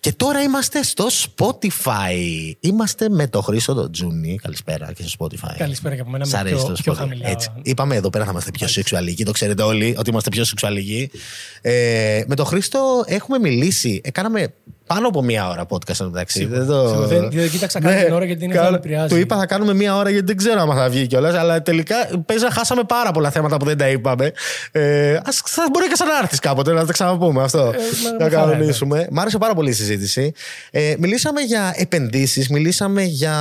Και τώρα είμαστε στο Spotify. Είμαστε με το Χρήστο τον Τζούνι. Καλησπέρα και στο Spotify. Καλησπέρα και από μένα. Σ' με αρέσει πιο, το πιο Spotify. χαμηλά. Έτσι. Είπαμε εδώ πέρα θα είμαστε πιο σεξουαλικοί. Το ξέρετε όλοι ότι είμαστε πιο σεξουαλικοί. Ε, με τον Χρήστο έχουμε μιλήσει. Ε, κάναμε πάνω από μία ώρα podcast εντάξει. Δεν, το... Σίγουρα. Δεν- δεν κοίταξα καν την ώρα γιατί είναι καλά. θα με επηρεάζει. Του είπα θα κάνουμε μία ώρα γιατί δεν ξέρω αν θα βγει κιόλας. Αλλά τελικά παίζει να χάσαμε πάρα πολλά θέματα που δεν τα είπαμε. Ε, ας, θα μπορεί και σαν να έρθει κάποτε να τα ξαναπούμε αυτό. με- να με χαρά, κανονίσουμε. Μ' άρεσε πάρα πολύ η συζήτηση. Ε, μιλήσαμε για επενδύσεις, μιλήσαμε για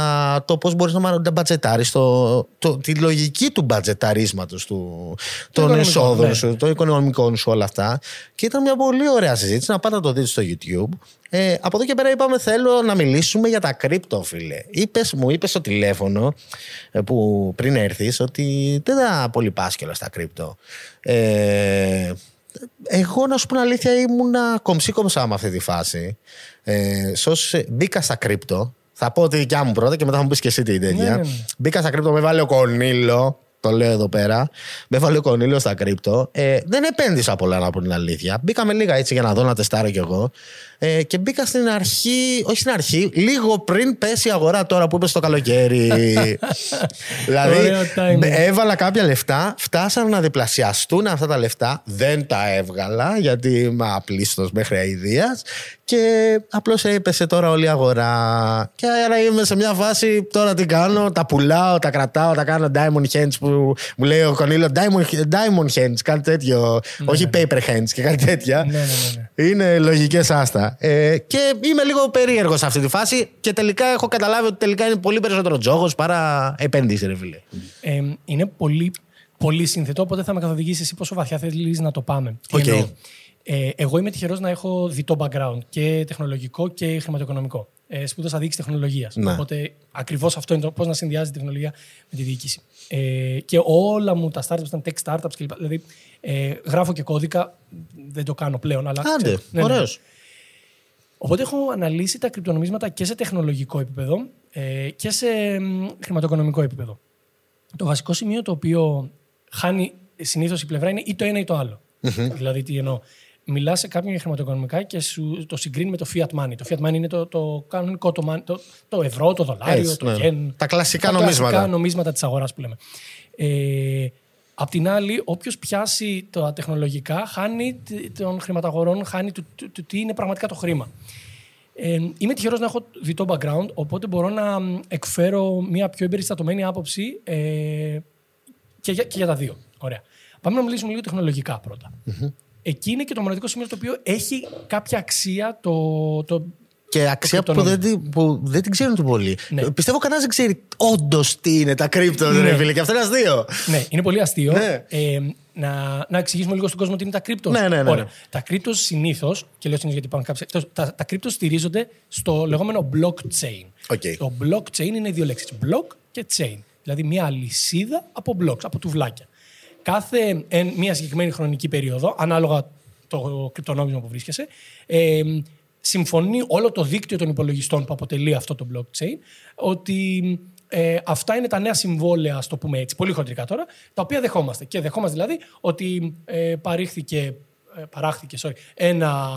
το πώς μπορείς να μπατζετάρεις, το, το, τη λογική του μπατζεταρίσματος των οικονομικό, εσόδων ναι. σου, των οικονομικών σου, όλα αυτά. Και ήταν μια πολύ ωραία συζήτηση. Να πάτε να το δείτε στο YouTube. Ε, από εδώ και πέρα είπαμε θέλω να μιλήσουμε για τα κρύπτο, φίλε. Είπες, μου είπες στο τηλέφωνο ε, που πριν έρθεις ότι δεν θα πολύ πας κιόλας στα κρύπτο. Ε, εγώ να σου πω την αλήθεια ήμουνα κομψή κομψά με αυτή τη φάση. Ε, σως, ε, μπήκα στα κρύπτο. Θα πω τη δικιά μου πρώτα και μετά θα μου πεις και εσύ την τέτοια. Ναι, ναι, ναι. Μπήκα στα κρύπτο, με βάλε ο Κονίλο. Το λέω εδώ πέρα. Με βάλε ο Κονίλο στα κρύπτο. Ε, δεν επένδυσα πολλά να πω την αλήθεια. Μπήκα με λίγα έτσι για να δω να τεστάρω κι εγώ. Ε, και μπήκα στην αρχή, όχι στην αρχή, λίγο πριν πέσει η αγορά τώρα που είπε στο καλοκαίρι. δηλαδή, Ωραίο timing. με- έβαλα κάποια λεφτά, φτάσαν να διπλασιαστούν αυτά τα λεφτά. Δεν τα έβγαλα γιατί είμαι απλήστος μέχρι αηδίας. Και απλώς έπεσε τώρα όλη η αγορά. Και άρα είμαι σε μια φάση τώρα τι κάνω. Τα πουλάω, τα κρατάω, τα κάνω diamond hands που μου λέει ο Κονίλο. Diamond, diamond hands, κάτι τέτοιο. όχι paper hands και κάτι τέτοια. Ναι, ναι, ναι, ναι. Είναι λογικές αυτά. Ε, και είμαι λίγο περίεργος σε αυτή τη φάση και τελικά έχω καταλάβει ότι τελικά είναι πολύ περισσότερο τζόγος παρά επένδυση, ρε φίλε. Ε, είναι πολύ, πολύ σύνθετο, οπότε θα με καθοδηγήσεις εσύ πόσο βαθιά θέλεις να το πάμε. Τι Οκ. εννοώ. Ε, εγώ είμαι τυχερός να έχω διτό background και τεχνολογικό και χρηματοοικονομικό. Ε, σπούδασα διοίκηση τεχνολογίας. Ναι. Οπότε ακριβώς αυτό είναι το πώς να συνδυάζει τη τεχνολογία με τη διοίκηση. Ε, και όλα μου τα startups ήταν tech startups κλπ. Δηλαδή ε, γράφω και κώδικα, δεν το κάνω πλέον. Αλλά Άντε, ξέρω, ναι, ναι. ωραίος. Οπότε έχω αναλύσει τα κρυπτονομίσματα και σε τεχνολογικό επίπεδο ε, και σε μ, χρηματοοικονομικό επίπεδο. Το βασικό σημείο το οποίο χάνει συνήθως η πλευρά είναι ή το ένα ή το άλλο. Δηλαδή, τι εννοώ. Μιλάς σε κάποιον για χρηματοοικονομικά και σου το συγκρίνει με το fiat money. Το fiat money είναι το, το κανονικό, το, money- το, το ευρώ, το δολάριο, Έτσι, το ναι. yen. Τα κλασικά τα νομίσματα. κλασικά νομίσματα της αγοράς που λέμε. Ε, Απ' την άλλη, όποιος πιάσει τα τεχνολογικά χάνει τ- των χρηματαγορών, χάνει του, του- του τι είναι πραγματικά το χρήμα. Ε, είμαι τυχερός να έχω διτό background, οπότε μπορώ να μ, εκφέρω μια πιο εμπεριστατωμένη άποψη ε, και, για, και για τα δύο. Ωραία. Πάμε να μιλήσουμε λίγο τεχνολογικά πρώτα. Εκεί είναι και το μοναδικό σημείο το οποίο έχει κάποια αξία το, το, Και αξία που κρυπτονόμισμα. δεν, την- που δεν την ξέρουν πολύ. Ναι. Πιστεύω κανένα δεν ξέρει όντως τι είναι τα crypto, ρε Ναι. φίλε. Και αυτό είναι αστείο. Ναι, είναι πολύ αστείο. Ναι. Ε, να, να εξηγήσουμε λίγο στον κόσμο τι είναι τα crypto. Ναι, ναι, ναι, ναι. Τα crypto συνήθως, και λέω συνήθως γιατί υπάρχουν κάποιε. Τα, τα crypto στηρίζονται στο λεγόμενο blockchain. ΟΚ. Το blockchain είναι δύο λέξεις. Block και chain. Δηλαδή μια αλυσίδα από blocks, από τουβλάκια. Κάθε εν, μια συγκεκριμένη χρονική περίοδο, ανάλογα το κρυπτονόμισμα που βρίσκεσαι, ε, συμφωνεί όλο το δίκτυο των υπολογιστών που αποτελεί αυτό το blockchain ότι ε, αυτά είναι τα νέα συμβόλαια, ας το πούμε έτσι, πολύ χοντρικά τώρα, τα οποία δεχόμαστε. Και δεχόμαστε δηλαδή ότι ε, παρήχθηκε, ε, παράχθηκε sorry, ένα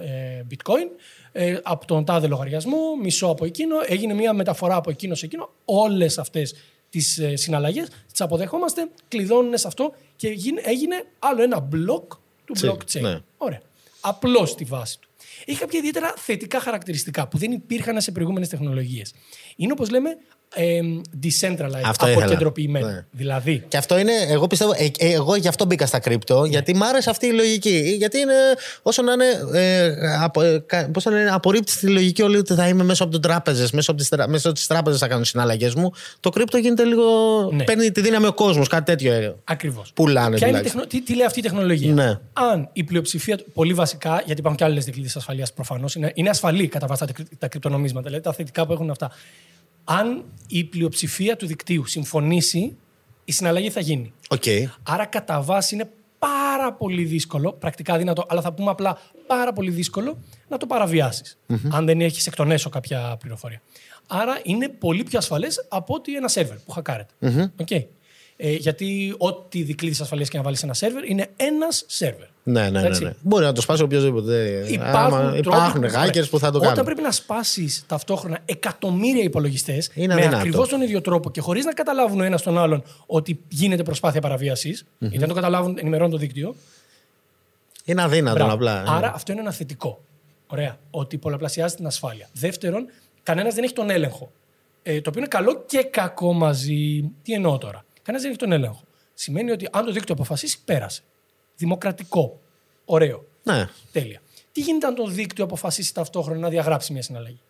ε, bitcoin ε, από τον τάδε λογαριασμό, μισό από εκείνο, έγινε μια μεταφορά από εκείνο σε εκείνο. Όλες αυτές τις ε, συναλλαγές τις αποδεχόμαστε, κλειδώνουν σε αυτό και γίνε- έγινε άλλο ένα μπλοκ του Τσι, blockchain. ναι. Ωραία. Απλώς στη βάση του. Έχει κάποια ιδιαίτερα θετικά χαρακτηριστικά που δεν υπήρχαν σε προηγούμενες τεχνολογίες. Είναι όπως λέμε ε, decentralized, Αυτό ήθελα. αποκεντροποιημένο. Ναι. Δηλαδή, Και αυτό είναι, εγώ πιστεύω, ε, ε, εγώ γι' αυτό μπήκα στα κρύπτο, Ναι. γιατί μ' άρεσε αυτή η λογική. Γιατί είναι, όσο να είναι, ε, απο, ε, κα- πώς να είναι απορρίπτει τη λογική όλη ότι θα είμαι μέσω από τι τράπεζες, μέσω από τις μέσω της τράπεζα θα κάνω συναλλαγές μου. Το crypto γίνεται λίγο. Ναι. παίρνει τη δύναμη ο κόσμος, κάτι τέτοιο. ε. ακριβώς. Πουλάνε Ποια είναι η τουλάχιστον. τεχνο... τι, τι λέει αυτή η τεχνολογία; Ναι. Αν η πλειοψηφία. του- Πολύ βασικά, γιατί υπάρχουν και άλλες δικλείδες ασφαλείας προφανώς. Είναι, είναι ασφαλή κατά βάση τα, κρυ- τα κρυπτονομίσματα, δηλαδή τα θετικά που έχουν αυτά. Αν η πλειοψηφία του δικτύου συμφωνήσει, η συναλλαγή θα γίνει. Οκ. Άρα κατά βάση είναι πάρα πολύ δύσκολο, πρακτικά αδύνατο, αλλά θα πούμε απλά πάρα πολύ δύσκολο να το παραβιασεις Αν δεν έχεις εκ των έσω κάποια πληροφορία. Άρα είναι πολύ πιο ασφαλές από ότι ένα σερβερ που χακάρεται. Οκ. Ε, γιατί ό,τι δικλείδη ασφαλείας και να βάλεις σε ένα σερβερ είναι ένας σερβερ. Ναι, ναι, ναι, Εντάξει. ναι. Μπορεί να το σπάσει οποιοδήποτε. Υπάρχουν, Άμα υπάρχουν τρόποι- hackers που θα το Όταν κάνουν. πρέπει να σπάσεις ταυτόχρονα εκατομμύρια υπολογιστές Είναι με αδύνατο. ακριβώς τον ίδιο τρόπο και χωρίς να καταλάβουν ο ένας τον άλλον ότι γίνεται προσπάθεια παραβίασης, γιατί δεν το καταλάβουν, ενημερώνουν το δίκτυο. Είναι αδύνατο Μπράβο. απλά. ναι. Άρα αυτό είναι ένα θετικό. Ωραία. Ότι πολλαπλασιάζει την ασφάλεια. Δεύτερον, κανένας δεν έχει τον έλεγχο. Ε, το οποίο είναι καλό και κακό μαζί. Τι εννοώ τώρα; Κανένας δεν έχει τον έλεγχο. Σημαίνει ότι αν το δίκτυο αποφασίσει, πέρασε. Δημοκρατικό. Ωραίο. Ναι. Τέλεια. Τι γίνεται αν το δίκτυο αποφασίσει ταυτόχρονα να διαγράψει μια συναλλαγή;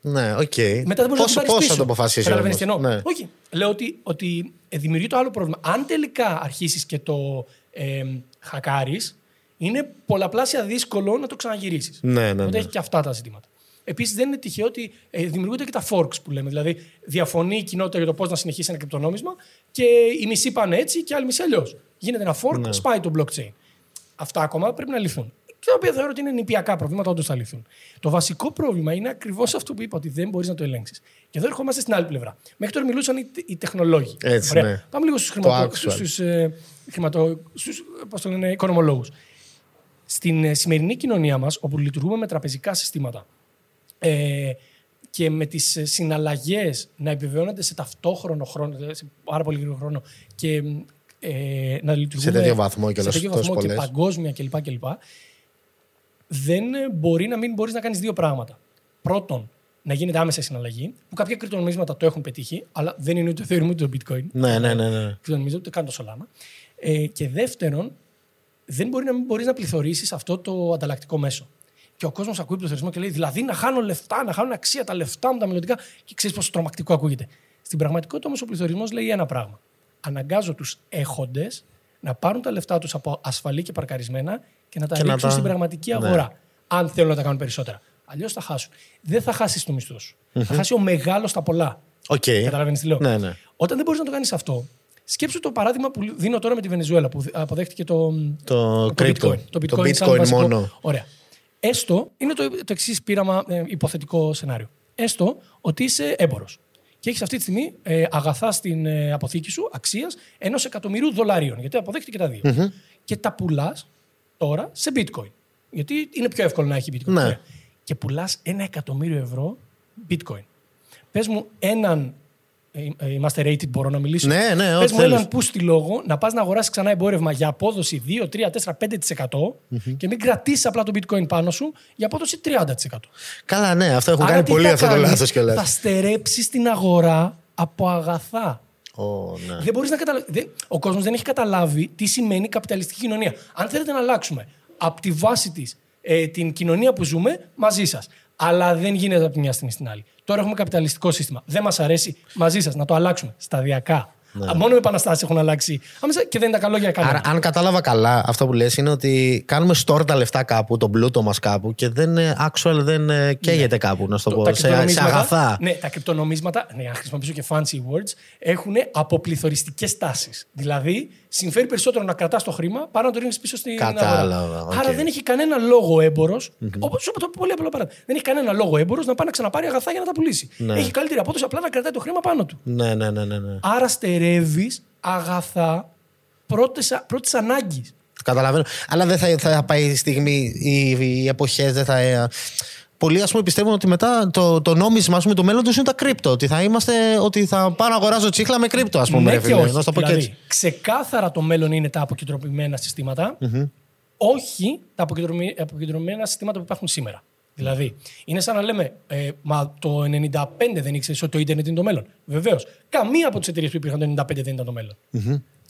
Ναι, οκ. Μετά δεν μπορείς Πώς- να το πάρεις πώς πίσω. θα το αποφασίσει Καταλαβαίνεις τι όμως. εννοώ. Ναι. Όχι. Λέω ότι, ότι ε, δημιουργεί το άλλο πρόβλημα. Αν τελικά αρχίσεις και το ε, χακάρεις, είναι πολλαπλάσια δύσκολο να το ξαναγυρίσεις. Ναι, ναι, Οπότε ναι. έχει και αυτά τα ζητήματα. Επίσης, δεν είναι τυχαίο ότι ε, δημιουργούνται και τα forks που λέμε. Δηλαδή, διαφωνεί η κοινότητα για το πώς να συνεχίσει ένα κρυπτονόμισμα και οι μισοί πάνε έτσι και οι άλλοι μισοί αλλιώς. Γίνεται ένα fork, Ναι. σπάει το blockchain. Αυτά ακόμα πρέπει να λυθούν. Και τα οποία θεωρώ ότι είναι νηπιακά προβλήματα, όντως θα λυθούν. Το βασικό πρόβλημα είναι ακριβώς αυτό που είπα, ότι δεν μπορείς να το ελέγξεις. Και εδώ ερχόμαστε στην άλλη πλευρά. Μέχρι τώρα μιλούσαν οι, οι τεχνολόγοι. Έτσι, Ωραία. ναι. Πάμε λίγο στους Το χρηματο... actual. στους, ε, χρηματο... στους, πώς το λένε, οικονομολόγους. Στην ε, σημερινή κοινωνία μας, όπου λειτουργούμε με τραπεζικά συστήματα ε, και με τις ε, συναλλαγές να επιβεβαιώνονται σε ταυτόχρονο χρόνο, δηλαδή σε πάρα πολύ γρήγορο χρόνο και ε, να λειτουργούμε τέτοιο βαθμό σε κιόλας, τέτοιο τόσες βαθμό και πολλές. παγκόσμια κλπ. κλπ. Δεν ε, μπορεί να μην μπορείς να κάνεις δύο πράγματα. Πρώτον, να γίνεται άμεσα η συναλλαγή, που κάποια κρυπτονομίσματα το έχουν πετύχει, αλλά δεν είναι ούτε Ethereum ούτε το Bitcoin. Ναι, ναι, ναι. ναι. Κρυπτονομίζω ούτε καν το Solana. Ε, και δεύτερον, δεν μπορεί να μην μπορείς να πληθωρήσεις αυτό το ανταλλακτικό μέσο. Και ο κόσμος ακούει πληθωρισμό και λέει: Δηλαδή να χάνω λεφτά, να χάνουν αξία τα λεφτά μου, τα μελλοντικά. Και ξέρεις πόσο τρομακτικό ακούγεται. Στην πραγματικότητα όμως ο πληθωρισμός λέει ένα πράγμα. Αναγκάζω τους έχοντες να πάρουν τα λεφτά τους από ασφαλή και παρκαρισμένα και να τα Και να ρίξουν τα- στην πραγματική Ναι. αγορά. Αν θέλουν να τα κάνουν περισσότερα. Αλλιώς θα χάσουν. Δεν θα χάσεις το μισθό σου. Θα χάσει ο μεγάλος τα πολλά. Οκ. Καταλαβαίνεις τι λέω; Ναι, ναι. Όταν δεν μπορείς να το κάνεις αυτό, σκέψου το παράδειγμα που δίνω τώρα με τη Βενεζουέλα που αποδέχτηκε το, Το το crypto. bitcoin. Το bitcoin, Το σαν bitcoin βασικό- μόνο. Ωραία. Έστω, είναι το, το εξής πείραμα, ε, υποθετικό σενάριο. Έστω ότι είσαι έμπορος και έχεις αυτή τη στιγμή ε, αγαθά στην ε, αποθήκη σου αξίας ενός εκατομμυρίου δολαρίων. Γιατί αποδέχτηκε τα δυο Και τα πουλάς τώρα σε bitcoin. Γιατί είναι πιο εύκολο να έχει bitcoin. Ναι. Ωραία. Και πουλάς ένα εκατομμύριο ευρώ bitcoin. Πες μου έναν. Ε, ε, Είμαστε rated, μπορώ να μιλήσω. Ναι, ναι, Πες ό,τι μου θέλεις. έναν πούστη λόγο να πας να αγοράσεις ξανά εμπόρευμα για απόδοση 2, 3, 4, 5% και μην κρατήσεις απλά το bitcoin πάνω σου για απόδοση 30%. Καλά, ναι, αυτό έχουν Άρα κάνει τι πολύ θα αυτό το κάνεις; λάθος κιόλας. Θα στερέψεις την αγορά από αγαθά. Ω, ναι. Δεν μπορείς να καταλα... δεν... Ο κόσμος δεν έχει καταλάβει τι σημαίνει καπιταλιστική κοινωνία. Αν θέλετε να αλλάξουμε από τη βάση της ε, την κοινωνία που ζούμε, μας, ίσως. Αλλά δεν γίνεται από τη μια στιγμή στην άλλη. Τώρα έχουμε καπιταλιστικό σύστημα. Δεν μας αρέσει, μας, ίσως να το αλλάξουμε σταδιακά. Α, Μόνο οι επαναστάσεις έχουν αλλάξει άμεσα και δεν ήταν καλό για κανέναν. Άρα, αν κατάλαβα καλά, αυτό που λες είναι ότι κάνουμε store τα λεφτά κάπου, τον πλούτο μας κάπου και δεν ε, actual δεν ε, καίγεται κάπου, να σου το πω. τα Σε, σε κρυπτονομίσματα- αγαθά. Ναι, τα κρυπτονομίσματα, ναι, αν χρησιμοποιήσω και fancy words, έχουν αποπληθωριστικές τάσεις. Δηλαδή, συμφέρει περισσότερο να κρατάς το χρήμα παρά να το ρίχνεις πίσω στην Κατάλαβα, αγορά. οκ. Άρα δεν έχει κανένα λόγο έμπορος. Όπως σου είπα το πολύ απλό παράδειγμα. Δεν έχει κανένα λόγο έμπορος να πάει να ξαναπάρει αγαθά για να τα πουλήσει. Ναι. Έχει καλύτερη απόδοση απλά να κρατάει το χρήμα πάνω του. Ναι, ναι, ναι, ναι. ναι. Άρα στερεύεις αγαθά πρώτης ανάγκης. Καταλαβαίνω. Αλλά δεν θα, θα πάει η στιγμή, οι, οι εποχές δεν θα. Ε, Πολλοί ας πούμε, πιστεύουν ότι μετά το, το νόμισμα ας πούμε, του μέλλοντος είναι τα κρύπτο. Ότι θα, είμαστε, ότι θα πάω να αγοράζω τσίχλα με κρύπτο, ας πούμε. Ναι ρε και φίλε. όχι. Να σου το πω και Δηλαδή, έτσι. ξεκάθαρα το μέλλον είναι τα αποκεντρωμένα συστήματα, όχι τα αποκεντρωμέ- αποκεντρωμένα συστήματα που υπάρχουν σήμερα. Δηλαδή, είναι σαν να λέμε, ε, μα το 95 δεν ήξερες ότι το Ιντερνετ είναι το μέλλον. Βεβαίως. Καμία από τις εταιρείες που υπήρχαν το 95 δεν ήταν το μέλλον.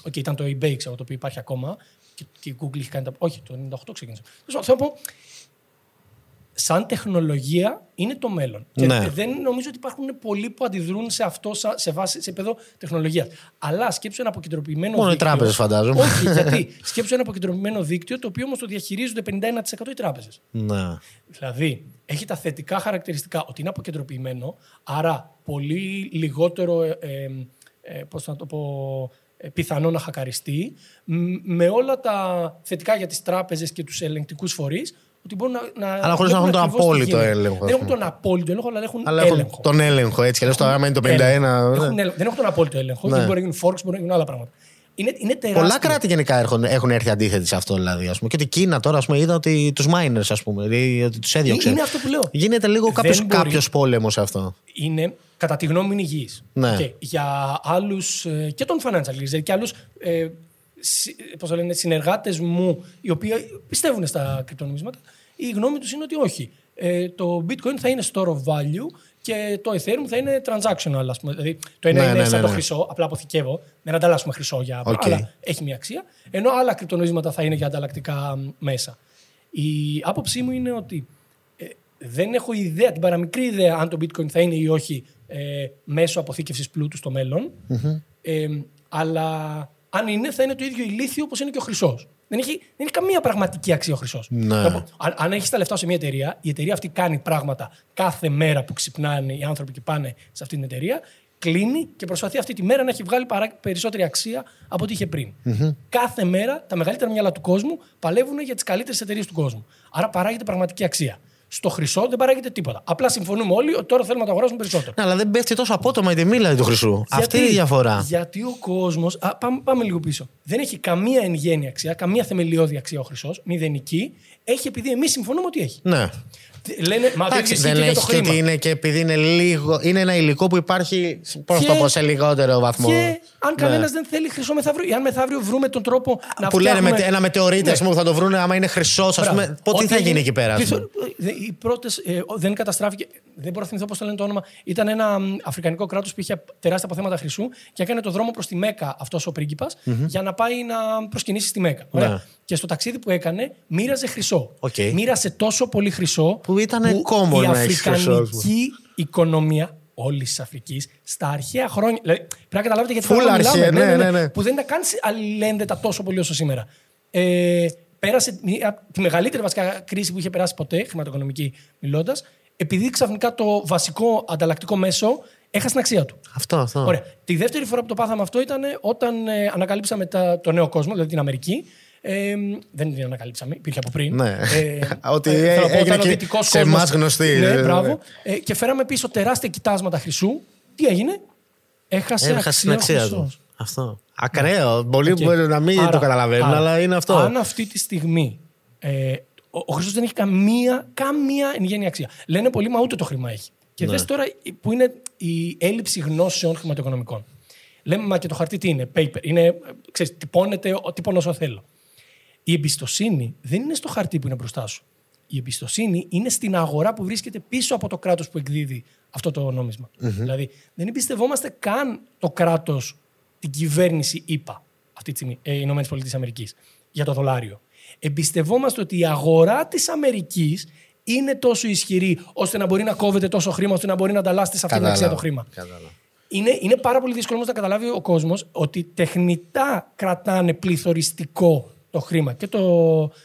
Οκ, ήταν το eBay, ξέρω, το οποίο υπάρχει ακόμα και, και η Google είχε κάνει τα. Όχι, το 98 ξεκίνησε. Τέλος πάντων, Θέλω να πω, σαν τεχνολογία είναι το μέλλον. Και Ναι. δεν νομίζω ότι υπάρχουν πολλοί που αντιδρούν σε αυτό σα- σε, βάση, σε επίπεδο τεχνολογίας. Αλλά σκέψου ένα αποκεντρωμένο Μόνο οι δίκτυο. τράπεζες, φαντάζομαι. Όχι, γιατί σκέψου ένα αποκεντρωμένο δίκτυο το οποίο όμως το διαχειρίζονται 51% οι τράπεζες. Ναι. Δηλαδή, έχει τα θετικά χαρακτηριστικά ότι είναι αποκεντρωποιημένο, άρα πολύ λιγότερο, ε, ε, ε, πώς να το πω, ε, πιθανό να χακαριστεί, μ- με όλα τα θετικά για τις τράπεζες και τους ελεγκτικούς φορείς, ότι μπορούν να. να Αλλά χωρίς να βλέπουν έχουν τον ακριβώς τι απόλυτο γίνεται. έλεγχο, ας Δεν έχουν πούμε. τον απόλυτο έλεγχο, αλλά έχουν Αλλά έχουν έλεγχο. τον έλεγχο έτσι. Αλλιώς το άμα είναι το 51. Έλεγχο. ναι. Έχουν έλεγχο. Δεν έχουν τον απόλυτο έλεγχο. Ναι. γιατί Μπορεί να γίνουν forks, μπορεί να γίνουν άλλα πράγματα. Είναι, είναι τεράστιο. Πολλά κράτη γενικά έχουν, έχουν έρθει αντίθετοι σε αυτό δηλαδή. Ας πούμε. Και ότι η Κίνα τώρα ας πούμε, είδα ότι τους miners, ας πούμε, ή ότι τους έδιωξε. Είναι αυτό που λέω. Γίνεται λίγο Δεν κάποιο μπορεί. κάποιος πόλεμος σε αυτό. είναι, κατά τη γνώμη μου, είναι υγιής. Ναι. Και για άλλους και των financial leaders και άλλους ε, συ- πώς το λένε, συνεργάτες μου οι οποίοι πιστεύουν στα κρυπτονομίσματα, η γνώμη τους είναι ότι όχι. Ε, το bitcoin θα είναι store of value και το ethereum θα είναι transactional. Ας πούμε. Δηλαδή, το ένα Ναι, είναι ναι, σαν ναι, το ναι. χρυσό, απλά αποθηκεύω, δεν ανταλλάσσουμε χρυσό για Οκ. αλλά έχει μια αξία, ενώ άλλα κρυπτονομίσματα θα είναι για ανταλλακτικά μ, μέσα. Η άποψή μου είναι ότι ε, δεν έχω ιδέα, την παραμικρή ιδέα αν το bitcoin θα είναι ή όχι ε, μέσο αποθήκευσης πλούτου στο μέλλον. Ε, αλλά αν είναι, θα είναι το ίδιο ηλίθιο όπως είναι και ο χρυσός. Δεν έχει, δεν έχει καμία πραγματική αξία ο χρυσός. Ναι. Αν, αν έχεις τα λεφτά σε μια εταιρεία, η εταιρεία αυτή κάνει πράγματα κάθε μέρα που ξυπνάνε οι άνθρωποι και πάνε σε αυτή την εταιρεία, κλείνει και προσπαθεί αυτή τη μέρα να έχει βγάλει παρά, περισσότερη αξία από ό,τι είχε πριν. Κάθε μέρα τα μεγαλύτερα μυαλά του κόσμου παλεύουν για τις καλύτερες εταιρείες του κόσμου. Άρα παράγεται πραγματική αξία. Στο χρυσό δεν παράγεται τίποτα. Απλά συμφωνούμε όλοι ότι τώρα θέλουμε να το αγοράσουμε περισσότερο. Ναι, αλλά δεν πέφτει τόσο απότομα η τιμή δηλαδή, του χρυσού. Αυτή είναι η διαφορά. Γιατί ο κόσμο. Πάμε, πάμε λίγο πίσω. Δεν έχει καμία εν γέννη αξία, καμία θεμελιώδη αξία ο χρυσός, μηδενική. Έχει επειδή εμείς συμφωνούμε ότι έχει. Ναι. Λένε, μα το Εντάξει, ίδιο ισχύει δεν και για το έχει και χρήμα. ότι είναι και επειδή είναι λίγο. Είναι ένα υλικό που υπάρχει. Πώς Και- το πω, σε λιγότερο βαθμό. Και αν Ναι. κανένας δεν θέλει χρυσό μεθαύριο, ή αν μεθαύριο βρούμε τον τρόπο να Που λένε φτιάχνουμε- με, ένα μετεωρίτη, Ναι. ας πούμε, που θα το βρουν άμα είναι χρυσός, ας Μπράβο. πούμε. Πότε τι Ό,τι θα γίνει έγινε- εκεί πέρα, ας πούμε; πληθω- ε, Οι πρώτες. δεν καταστράφηκε. Δεν μπορώ να θυμηθώ πώς το λένε το όνομα. Ήταν ένα μ, αφρικανικό κράτος που είχε τεράστια αποθέματα χρυσού και έκανε το δρόμο προς τη Μέκα αυτός ο πριγκιπα για να πάει να προσκυνήσει στη Μέκα. Ωραία. Ναι. Και στο ταξίδι που έκανε, μοίραζε χρυσό. Οκ. Μοίρασε τόσο πολύ χρυσό. Που ήτανε common η να έχεις χρυσό, ας πούμε. αφρικανική οικονομία όλης της Αφρικής στα αρχαία χρόνια. Δηλαδή, πρέπει να καταλάβετε γιατί Full πράγμα αρχαία, μιλάμε. ναι, ναι, ναι. Που δεν ήταν καν αλληλένδετα τόσο πολύ όσο σήμερα. Ε, πέρασε μια, τη μεγαλύτερη βασικά κρίση που είχε περάσει ποτέ, χρηματοοικονομική μιλώντας, επειδή ξαφνικά το βασικό ανταλλακτικό μέσο έχασε την αξία του. Αυτό, αυτό. Ωραία. Τη δεύτερη φορά που το πάθαμε αυτό ήταν όταν ε, ανακαλύψαμε τα, το νέο κόσμο, δηλαδή την Αμερική. Ε, δεν την ανακαλύψαμε, υπήρχε από πριν. Ναι. Ότι θέλω να πω, έγινε ήταν ο και δυτικός σε κόσμος. εμάς γνωστή, Ναι, ναι, ναι, μπράβο. ναι. Ε, και φέραμε πίσω τεράστια κοιτάσματα χρυσού. Τι έγινε, έχασε, Έχασε την αξία ο του. χρυσός. Αυτό. Ακραίο. Πολλοί Οκ. μπορεί να μην Άρα- το καταλαβαίνουν, άρα, αλλά είναι αυτό. Αν αυτή τη στιγμή ε, ο, ο χρυσός δεν έχει καμία, καμία εγγενή αξία. Λένε πολλοί, μα ούτε το χρήμα έχει. Και Ναι. δες τώρα που είναι η έλλειψη γνώσεων χρηματοοικονομικών. Λέμε, μα και το χαρτί τι είναι, paper. Είναι, ε, ξέρεις, τυπώνεται, ο- τύπωνω όσο θέλω. Η εμπιστοσύνη δεν είναι στο χαρτί που είναι μπροστά σου. Η εμπιστοσύνη είναι στην αγορά που βρίσκεται πίσω από το κράτος που εκδίδει αυτό το νομισμα Δηλαδή, δεν εμπιστευόμαστε καν το κράτος, την κυβέρνηση ΗΠΑ, αυτή τη στιγμή, ε, οι Ηνωμένες Πολιτείες Αμερικής, για το δολάριο. Εμπιστευόμαστε ότι η αγορά της Αμερικής είναι τόσο ισχυρή ώστε να μπορεί να κόβεται τόσο χρήμα, ώστε να μπορεί να ανταλλάσσεται σε αυτή την αξία το χρήμα. Κατάλαβα. Είναι, είναι πάρα πολύ δύσκολο όμως να καταλάβει ο κόσμος ότι τεχνητά κρατάνε πληθωριστικό το χρήμα. Και το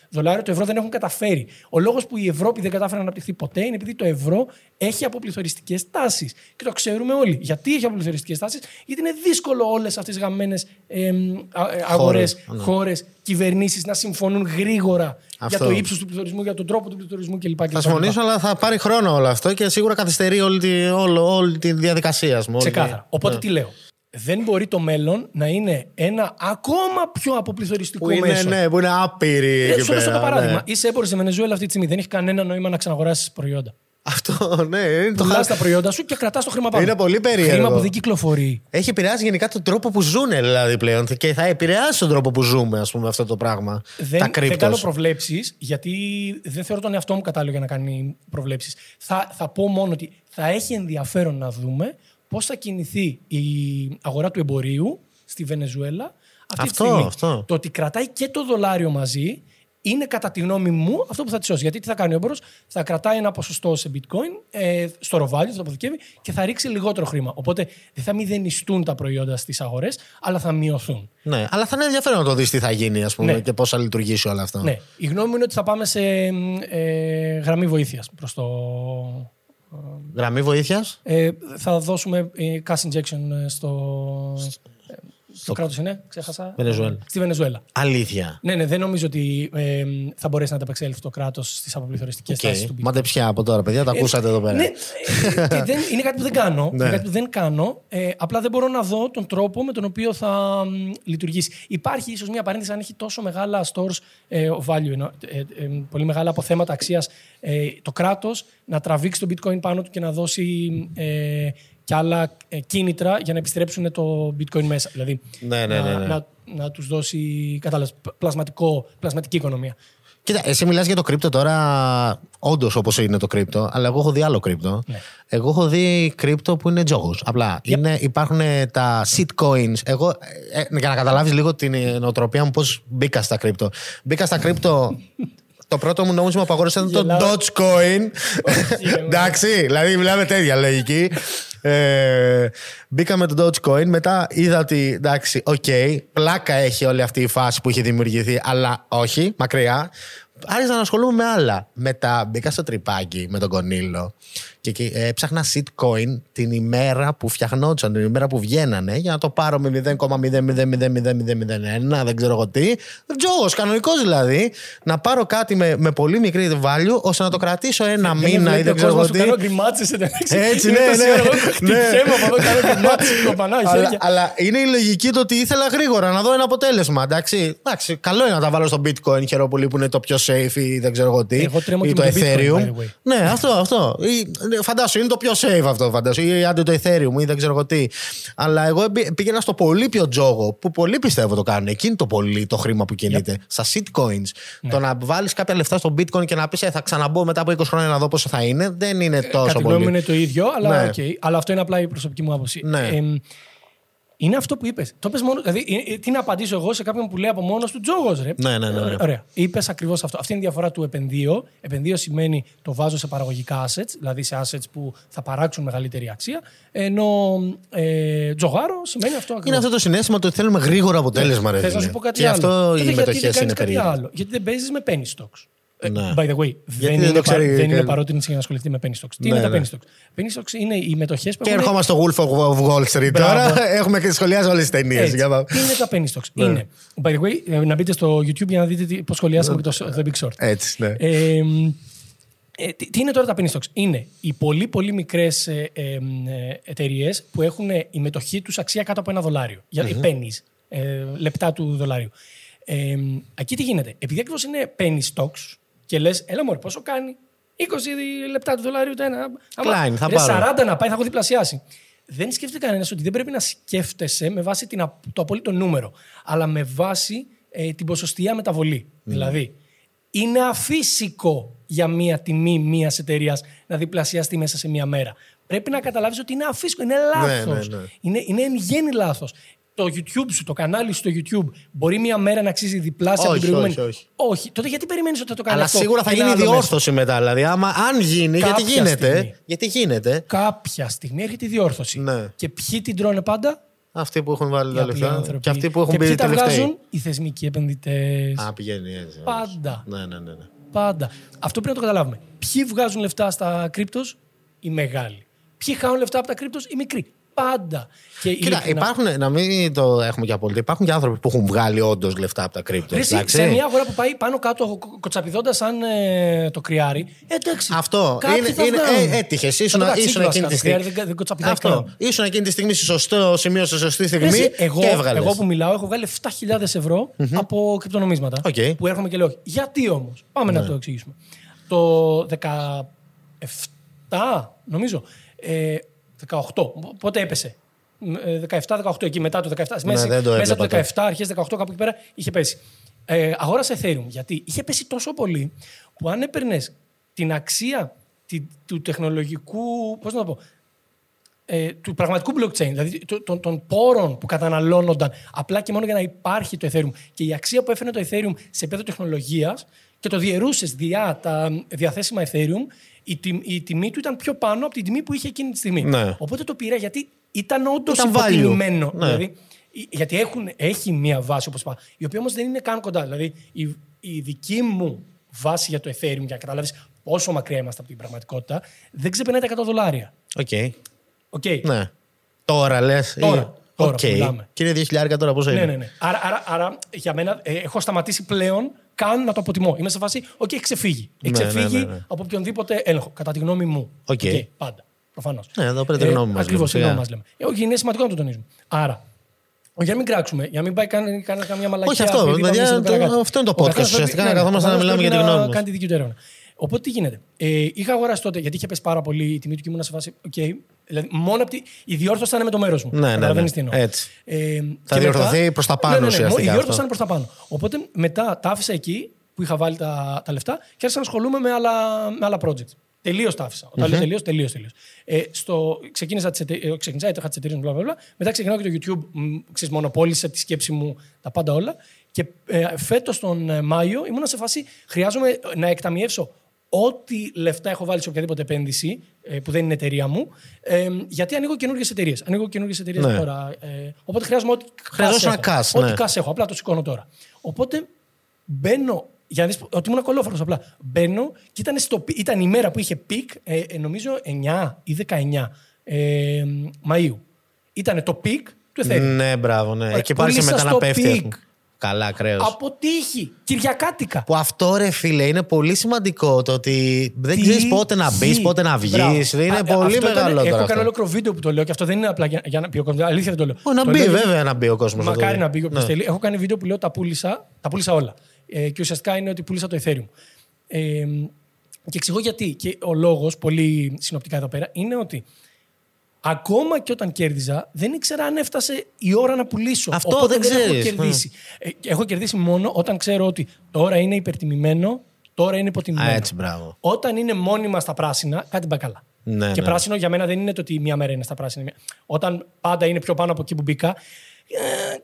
δολάριο, το ευρώ δεν έχουν καταφέρει. Ο λόγος που η Ευρώπη δεν κατάφερε να αναπτυχθεί ποτέ είναι επειδή το ευρώ έχει αποπληθωριστικές τάσεις. Και το ξέρουμε όλοι. Γιατί έχει αποπληθωριστικές τάσεις, Γιατί είναι δύσκολο όλες αυτές τις γαμμένες αγορές, ναι. χώρες, κυβερνήσεις να συμφωνούν γρήγορα Αυτό. για το ύψος του πληθωρισμού, για τον τρόπο του πληθωρισμού κλπ. Θα συμφωνήσω, αλλά θα πάρει χρόνο όλο αυτό και σίγουρα καθυστερεί όλη τη, όλο, όλη τη διαδικασία. ας πούμε, όλη τη- Ξεκάθαρα. Οπότε Ναι. τι λέω; Δεν μπορεί το μέλλον να είναι ένα ακόμα πιο αποπληθωριστικό Που είναι, μέσο. ναι, που είναι άπειρη. Ε, εκεί σου δώσω πέρα, το παράδειγμα. ναι. Είσαι έμπορη στη Βενεζουέλα αυτή τη στιγμή. Δεν έχει κανένα νόημα να ξαναγοράσεις προϊόντα. Αυτό, ναι. Είναι, το Πουλάς χα- τα προϊόντα σου και κρατάς το χρήμα πάνω. Είναι πολύ περίεργο. Χρήμα που δεν κυκλοφορεί. Έχει επηρεάσει γενικά τον τρόπο που ζουν δηλαδή πλέον και θα επηρεάσει τον τρόπο που ζούμε, ας πούμε, αυτό το πράγμα. Δεν, τα δεν κρύπτος. κάνω προβλέψεις, γιατί δεν θεωρώ τον εαυτό μου κατάλληλο για να κάνει προβλέψεις. Θα, θα πω μόνο ότι θα έχει ενδιαφέρον να δούμε πώς θα κινηθεί η αγορά του εμπορίου στη Βενεζουέλα αυτή Αυτό, τη στιγμή. αυτό. Το ότι κρατάει και το δολάριο μαζί είναι κατά τη γνώμη μου αυτό που θα τη σώσει. Γιατί τι θα κάνει ο έμπορος, θα κρατάει ένα ποσοστό σε bitcoin, ε, στο ροβάλιο, θα το αποθηκεύει και θα ρίξει λιγότερο χρήμα. Οπότε δεν θα μηδενιστούν τα προϊόντα στις αγορές, αλλά θα μειωθούν. Ναι, αλλά θα είναι ενδιαφέρον να το δεις τι θα γίνει, ας πούμε, Ναι. και πώς θα λειτουργήσει όλο αυτό. Ναι. Η γνώμη μου είναι ότι θα πάμε σε ε, γραμμή βοήθειας προς το. Γραμμή βοήθειας. Ε, θα δώσουμε ε, cash injection ε, στο. Ε, Στο κράτος είναι, ξέχασα. Βενεζουέλα. Στη Βενεζουέλα. Αλήθεια. Ναι, ναι, δεν νομίζω ότι ε, θα μπορέσει να ανταπεξέλθει το κράτος στις αποπληθωριστικές Okay. τάσεις του Bitcoin. Μαντεψιά από τώρα, παιδιά, τα ακούσατε εδώ πέρα. Ναι, ε, και δεν, είναι κάτι που δεν κάνω. Ναι. Είναι κάτι που δεν κάνω. Ε, απλά δεν μπορώ να δω τον τρόπο με τον οποίο θα μ, λειτουργήσει. Υπάρχει ίσως μια παρένθεση αν έχει τόσο μεγάλα stores ε, of value, εννοώ, ε, ε, πολύ μεγάλα αποθέματα αξίας, ε, το κράτος να τραβήξει το bitcoin πάνω του και να δώσει ε, και άλλα ε, κίνητρα για να επιστρέψουν το bitcoin μέσα. Δηλαδή Ναι, ναι, ναι, να, ναι. να, να τους δώσει κατάλαβες, πλασματικό, πλασματική οικονομία. Κοίτα, εσύ μιλάς για το κρύπτο τώρα, όντως όπως είναι το κρύπτο, αλλά εγώ έχω δει άλλο κρύπτο. Ναι. Εγώ έχω δει κρύπτο που είναι τζόγος. Απλά είναι, υπάρχουν ε, τα shitcoins. Εγώ, ε, ε, για να καταλάβεις λίγο την νοοτροπία μου, πώς μπήκα στα crypto. Μπήκα στα crypto. Το πρώτο μου νόμισμα που αγόρασα ήταν το Γελάω. Dogecoin. Όχι, Εντάξει, δηλαδή μιλάμε τέτοια λογική. Ε, μπήκα με το Dogecoin, μετά είδα ότι εντάξει, οκ, πλάκα έχει όλη αυτή η φάση που είχε δημιουργηθεί, αλλά όχι, μακριά. Άρχισα να ασχολούμαι με άλλα. Μετά μπήκα στο τριπάκι με τον Κονίλο και εκεί ε, έψαχνα shitcoin την ημέρα που φτιαχνόντουσαν, την ημέρα που βγαίνανε για να το πάρω με 0,0000001, δεν ξέρω εγώ τι. Τζόγο, κανονικό δηλαδή. Να πάρω κάτι με, με πολύ μικρή value ώστε να το κρατήσω ένα μήνα ή δεν ξέρω εγώ τι. Κάνω γκριμάτσες εντάξει. Έτσι, Είναι ναι, τόση ναι. ώρα, εγώ Ναι. Χτυπιέμαι από εδώ, κάνω γκριμάτσες, κοπανάω αλλά, χέρια. αλλά είναι η λογική το ότι ήθελα γρήγορα να δω ένα αποτέλεσμα. Εντάξει, εντάξει καλό είναι να τα βάλω στο bitcoin, χαίρομαι πολύ που είναι το πιο safe ή δεν ξέρω εγώ τι. Εγώ τρέμω ή και το με το bitcoin, Ethereum. by the way. Ναι, αυτό, αυτό. Ή, ναι, φαντάσου, είναι το πιο safe αυτό, φαντάσου. Ή άντε το Ethereum ή δεν ξέρω εγώ τι. Αλλά εγώ μπη- πήγαινα στο πολύ πιο τζόγο που πολλοί πιστεύω το κάνουν. Εκείνη το πολύ το χρήμα που κινείται. Στα shitcoins. Ναι. Το να βάλεις κάποια λεφτά στο bitcoin και να πεις θα ξαναμπω μετά από 20 χρόνια να δω πόσο θα είναι, δεν είναι τόσο Ε, Κατά τη γνώμη μου πολύ. είναι το ίδιο, αλλά, Ναι. οκ. αλλά αυτό είναι απλά η προσωπική μου άποψη. Ναι. Εμ, είναι αυτό που είπες. Το πες μόνο. Δηλαδή, ε, ε, τι να απαντήσω εγώ σε κάποιον που λέει από μόνος του τζόγος, ρε. Ναι, ναι, ναι, ναι. Ωραία. Είπες ακριβώς αυτό. Αυτή είναι η διαφορά του επενδύω. Επενδύω σημαίνει το βάζω σε παραγωγικά assets, δηλαδή σε assets που θα παράξουν μεγαλύτερη αξία. Ενώ ε, τζογάρο σημαίνει αυτό ακριβώς. Είναι αυτό το συνέστημα το ότι θέλουμε γρήγορο αποτέλεσμα, ρε. Θες να φίλε. σου πω κάτι και άλλο. αυτό Τότε οι γιατί μετοχές δεν κάνεις είναι κάτι περίεργε. άλλο. Γιατί δεν παίζεις με penny stocks. Ε, Ναι. By the way, δεν, δεν είναι, το πα- ξέρει δεν είναι κανένα. παρότρινση για να ασχοληθεί με penny stocks. Τι Ναι, είναι ναι. τα penny stocks; Penny stocks είναι οι μετοχές που Και έχουν ερχόμαστε στο Wolf of Wall Street Μπράβο. τώρα. Έχουμε και σχολιάσει όλες τις ταινίες. Έτσι. Τι είναι τα penny stocks; Ναι. Είναι, by the way, ε, να μπείτε στο YouTube για να δείτε πώς σχολιάσαμε και το The Big Short. Έτσι, ναι. Ε, μ, ε, τι, τι είναι τώρα τα penny stocks; Είναι οι πολύ πολύ μικρές ε, ε, εταιρείες που έχουν ε, η μετοχή τους αξία κάτω από ένα δολάριο. Για, οι pennies, ε, λεπτά του δολάριου. Ε, μ, εκεί τι γίνεται. Επειδή ακριβώς είναι penny stocks και λες, έλα μωρέ, πόσο κάνει; 20 λεπτά του δολάριου το ένα. Άμα Κλάιν, θα ρε, πάρω. 40 να πάει, θα έχω διπλασιάσει. Δεν σκέφτεται κανένας ότι δεν πρέπει να σκέφτεσαι με βάση την, απ- το απόλυτο νούμερο, αλλά με βάση ε, την ποσοστιαία μεταβολή. Δηλαδή, είναι αφύσικο για μία τιμή μίας εταιρείας να διπλασιαστεί μέσα σε μία μέρα. Πρέπει να καταλάβεις ότι είναι αφύσικο, είναι λάθο. ναι, ναι. Είναι, είναι εν γέννη λάθος. Το YouTube σου, το κανάλι σου στο YouTube, μπορεί μία μέρα να αξίζει διπλάσια από Όχι, την προηγούμενη. όχι, όχι. Τότε γιατί περιμένεις ότι θα το κάνει Αλλά αυτό; σίγουρα θα ένα γίνει άλλο μέσο; διόρθωση μετά. Δηλαδή, άμα, αν γίνει, γιατί Κάποια γίνεται. στιγμή. Γιατί γίνεται. Κάποια στιγμή έρχεται η διόρθωση. Ναι. Και ποιοι την τρώνε πάντα, Αυτοί που έχουν βάλει οι τα απλοί λεφτά. άνθρωποι. Και αυτοί που έχουν και μπει ποιοι τα τελευταίοι. βγάζουν, οι θεσμικοί επενδυτές. Α, πηγαίνει έτσι. Πάντα. Ναι, ναι, ναι. ναι. Πάντα. Αυτό πρέπει να το καταλάβουμε. Ποιοι βγάζουν λεφτά στα κρύπτος, οι μεγάλοι. Ποιοι χάνουν λεφτά από τα κρύπτος, οι μικροί. Πάντα. Και Κοίτα, ειλικρινά, υπάρχουν, να μην το έχουμε και απόλυτα, υπάρχουν και άνθρωποι που έχουν βγάλει όντως λεφτά από τα κρύπτο. Ρε, εσύ, εντάξει. σε μια αγορά που πάει πάνω κάτω κοτσαπιδώντα σαν ε, το κρυάρι, εντάξει. Αυτό. κάποιοι Είναι, θα είναι, βγάλουν. ε, έτυχες. Σαν Ήσουν, το κατσίκι ήσουν βασικά, εκείνη τη το κρυάρι στιγμή. δεν- δεν κοτσαπιδάει Αυτό. καν. Ήσουν εκείνη τη στιγμή στο σωστό σημείο, στη σωστή Ρε, στιγμή. εσύ, εγώ, και έβγαλες. εγώ που μιλάω έχω βγάλει 7.000 ευρώ από κρυπτονομίσματα. Οκ. Ναι. Που έρχομαι και λέω. Γιατί όμως; Πάμε να το εξηγήσουμε. Το 17, νομίζω. Ε, 18. Πότε έπεσε; Ε, 17-18 εκεί μετά το 17. Μέσα, Ναι, δεν το μέσα έβλεπα το τότε. 17, αρχές 18 κάπου εκεί πέρα είχε πέσει. Ε, αγόρασα Ethereum γιατί είχε πέσει τόσο πολύ που αν έπαιρνες την αξία τη- του τεχνολογικού. Πώς να το πω ε, του πραγματικού blockchain, δηλαδή το- των, των πόρων που καταναλώνονταν απλά και μόνο για να υπάρχει το Ethereum και η αξία που έφερε το Ethereum σε επίπεδο τεχνολογίας και το διαιρούσες διά τα διαθέσιμα Ethereum, η, τιμ- η τιμή του ήταν πιο πάνω από την τιμή που είχε εκείνη τη στιγμή. Ναι. Οπότε το πήρα γιατί ήταν όντως Ήταν value. υποτιμημένο. Ναι. Δηλαδή, η- γιατί έχουν, έχει μία βάση, όπως είπα, η οποία όμως δεν είναι καν κοντά. Δηλαδή, η, η δική μου βάση για το Ethereum, για να καταλάβεις πόσο μακριά είμαστε από την πραγματικότητα, δεν ξεπερνάει τα 100 δολάρια. Οκ. Οκ. Ναι. Τώρα λες. Τώρα. Τώρα Οκ. που μιλάμε. Και είναι 2.000 τώρα πόσο Ναι, είναι; ναι, ναι. Άρα, άρα, άρα για μένα ε, έχω σταματήσει πλέον καν να το αποτιμώ. Είμαι σε φάση, οκ, έχει ξεφύγει. Έχει Ναι, ναι, ξεφύγει ναι, ναι. από οποιονδήποτε έλεγχο. Κατά τη γνώμη μου. Οκ. πάντα. Προφανώς. Ναι, εδώ πέρα τη γνώμη μας Ακριβώς, λέμε, τη γνώμη σιγά. μας λέμε. Ε, όχι, είναι σημαντικό να το τονίζουμε. Άρα, για να μην κράξουμε, για να μην πάει καν, καν, καμιά μαλακία. Όχι αυτό, επειδή παιδιά, είπαμε εδώ πέρα το- κάτι. αυτό είναι το Ο podcast. καθένας πρέπει- Ουσιαστικά ναι, να ναι, καθόμαστε ο να καθένας μιλάμε για πρέπει τη γνώμη να μας. Κάνει τη δική του έρευνα. Οπότε τι γίνεται; Ε, είχα αγοράσει τότε, γιατί είχε πέσει πάρα πολύ η τιμή του και ήμουν σε φάση. Οκ, δηλαδή, μόνο από τη, η διόρθωση θα είναι με το μέρος μου. Ναι, ναι, Καταλαβαίνεις ναι. τι εννοώ. Έτσι. Ε, Θα και διορθωθεί μετά- προς τα πάνω Ναι, ναι, ναι, ουσιαστικά Η διόρθωση αυτό. θα είναι προς τα πάνω. Οπότε μετά τα άφησα εκεί που είχα βάλει τα, τα λεφτά και άρχισα να ασχολούμαι με άλλα, με άλλα projects. Τελείως τα άφησα. Όταν λέω τελείως, τελείως, τελείως. Ε, στο, ξεκίνησα τις εται- ε, ξεκίνησα, έτρεχα τις εταιρείες μου, bla, bla, bla. Μετά ξεκινάω και το YouTube, μ, ξέρεις, μονοπόλησε τη σκέψη μου, τα πάντα όλα. Και ε, φέτος τον ε, Μάιο ήμουν σε φάση, χρειάζομαι να εκταμιεύσω ό,τι λεφτά έχω βάλει σε οποιαδήποτε επένδυση, ε, που δεν είναι εταιρεία μου, ε, γιατί ανοίγω καινούργιες εταιρείες. Ανοίγω καινούργιες εταιρείες Ναι. τώρα. Ε, οπότε χρειάζομαι ό,τι Χρειαζόσουν cash ένα έχω. cash, Ό,τι ναι. cash έχω. Απλά το σηκώνω τώρα. Οπότε μπαίνω. Για να δεις ότι ήμουν κολόφαρος απλά. Μπαίνω και ήταν, στο, πι- ήταν η μέρα που είχε peak, ε, ε, νομίζω 9 ή 19 ε, Μαΐου. Ήταν το peak του Ethereum. Ναι, μπράβο, ναι. Ωραία, Εκεί πάλι σε πούλησα μετά να στο πέφτει. Ας peak. πούμε. Καλά, κρέας. Από τύχη. Κυριακάτικα. Που αυτό ρε φίλε είναι πολύ σημαντικό το ότι δεν Τι ξέρεις πότε να μπεις, γη. πότε να βγεις. Μπράβο. Είναι Α, πολύ αυτό ήταν- μεγάλο Έχω τώρα. κάνει αυτό. ολόκληρο βίντεο που το λέω και αυτό δεν είναι απλά για, για να πει ο κόσμος. Αλήθεια δεν το λέω. Ω, να Το μπει, λέω για- βέβαια, να μπει ο κόσμος. Μακάρι να μπει όποιο θέλει. Έχω κάνει βίντεο που λέω τα πούλησα, τα πούλησα όλα. Ε, και ουσιαστικά είναι ότι πούλησα το Ethereum. Ε, και εξηγώ γιατί. Και ο λόγος, πολύ συνοπτικά εδώ πέρα, είναι ότι ακόμα και όταν κέρδιζα, δεν ήξερα αν έφτασε η ώρα να πουλήσω. Αυτό Οπότε δεν έχω ξέρεις. κερδίσει. Ε, έχω κερδίσει μόνο όταν ξέρω ότι τώρα είναι υπερτιμημένο, τώρα είναι υποτιμημένο. Α, έτσι, μπράβο. Όταν είναι μόνιμα στα πράσινα, κάτι πάει καλά. Ναι, και ναι. πράσινο για μένα δεν είναι το ότι μία μέρα είναι στα πράσινα. Όταν πάντα είναι πιο πάνω από εκεί που μπήκα, ε,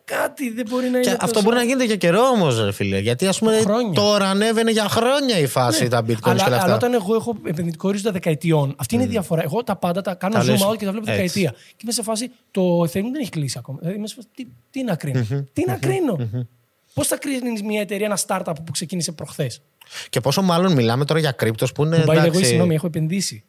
κάτι δεν μπορεί να Και είναι. αυτό τόσο- μπορεί να γίνεται για καιρό όμως, ρε φίλε. Γιατί ας πούμε Χρόνια. τώρα ανέβαινε για χρόνια η φάση τα bitcoins αλλά, και όλα αλλά αυτά. όταν εγώ έχω επενδυτικό ορίζοντα δεκαετιών, αυτή είναι η διαφορά. Εγώ τα πάντα τα κάνω Τα zoom λες out και τα βλέπω έτσι. δεκαετία. Και είμαι σε φάση το Ethereum δεν έχει κλείσει ακόμα. Δηλαδή είμαι σε φάση τι, τι να κρίνω; τι να κρίνω; Πώς θα κρίνεις μια εταιρεία, ένα startup που ξεκίνησε προχθές; Και πόσο μάλλον μιλάμε τώρα για κρύπτο που είναι. By the way, εντάξει, συγγνώμη, έχω επενδύσει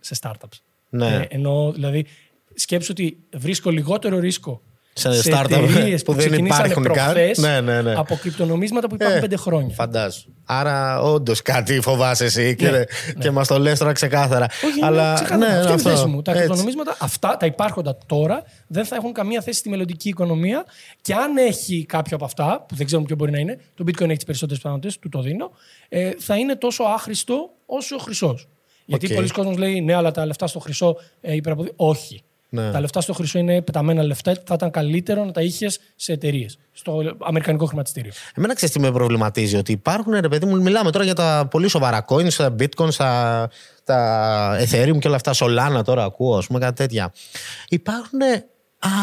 σε startups. Ναι. Ε, ενώ δηλαδή σκέψου ότι βρίσκω λιγότερο ρίσκο Σε startup εταιρείες που δεν ξεκινήσανε υπάρχουν καν. προχθές Ναι, ναι, ναι. από κρυπτονομίσματα που υπάρχουν Ε, πέντε χρόνια. Φαντάζω. Άρα, όντως κάτι φοβάσαι εσύ και, Ναι, και μας το λες τώρα ξεκάθαρα. Όχι, Αλλά, είναι ξεκάθαρα. ναι, Αυτή είναι η αυτό. θέση μου. Τα Έτσι. κρυπτονομίσματα, αυτά, τα υπάρχοντα τώρα, δεν θα έχουν καμία θέση στη μελλοντική οικονομία. Και αν έχει κάποιο από αυτά, που δεν ξέρουμε ποιο μπορεί να είναι, το bitcoin έχει τις περισσότερες πιθανότητες, του το δίνω, ε, θα είναι τόσο άχρηστο όσο χρυσός. Γιατί Οκ. πολλοί κόσμοι λέει ναι, αλλά τα λεφτά στο χρυσό ε, υπεραποδι... Όχι. Ναι. Τα λεφτά στο χρυσό είναι πεταμένα λεφτά. Θα ήταν καλύτερο να τα είχες σε εταιρείες. Στο αμερικανικό χρηματιστήριο. Εμένα ξέρεις τι με προβληματίζει, ότι υπάρχουν ρε παιδί μου, μιλάμε τώρα για τα πολύ σοβαρά coins, τα bitcoins, τα, τα ethereum και όλα αυτά, Solana τώρα ακούω, ας πούμε, κάτι τέτοια. Υπάρχουν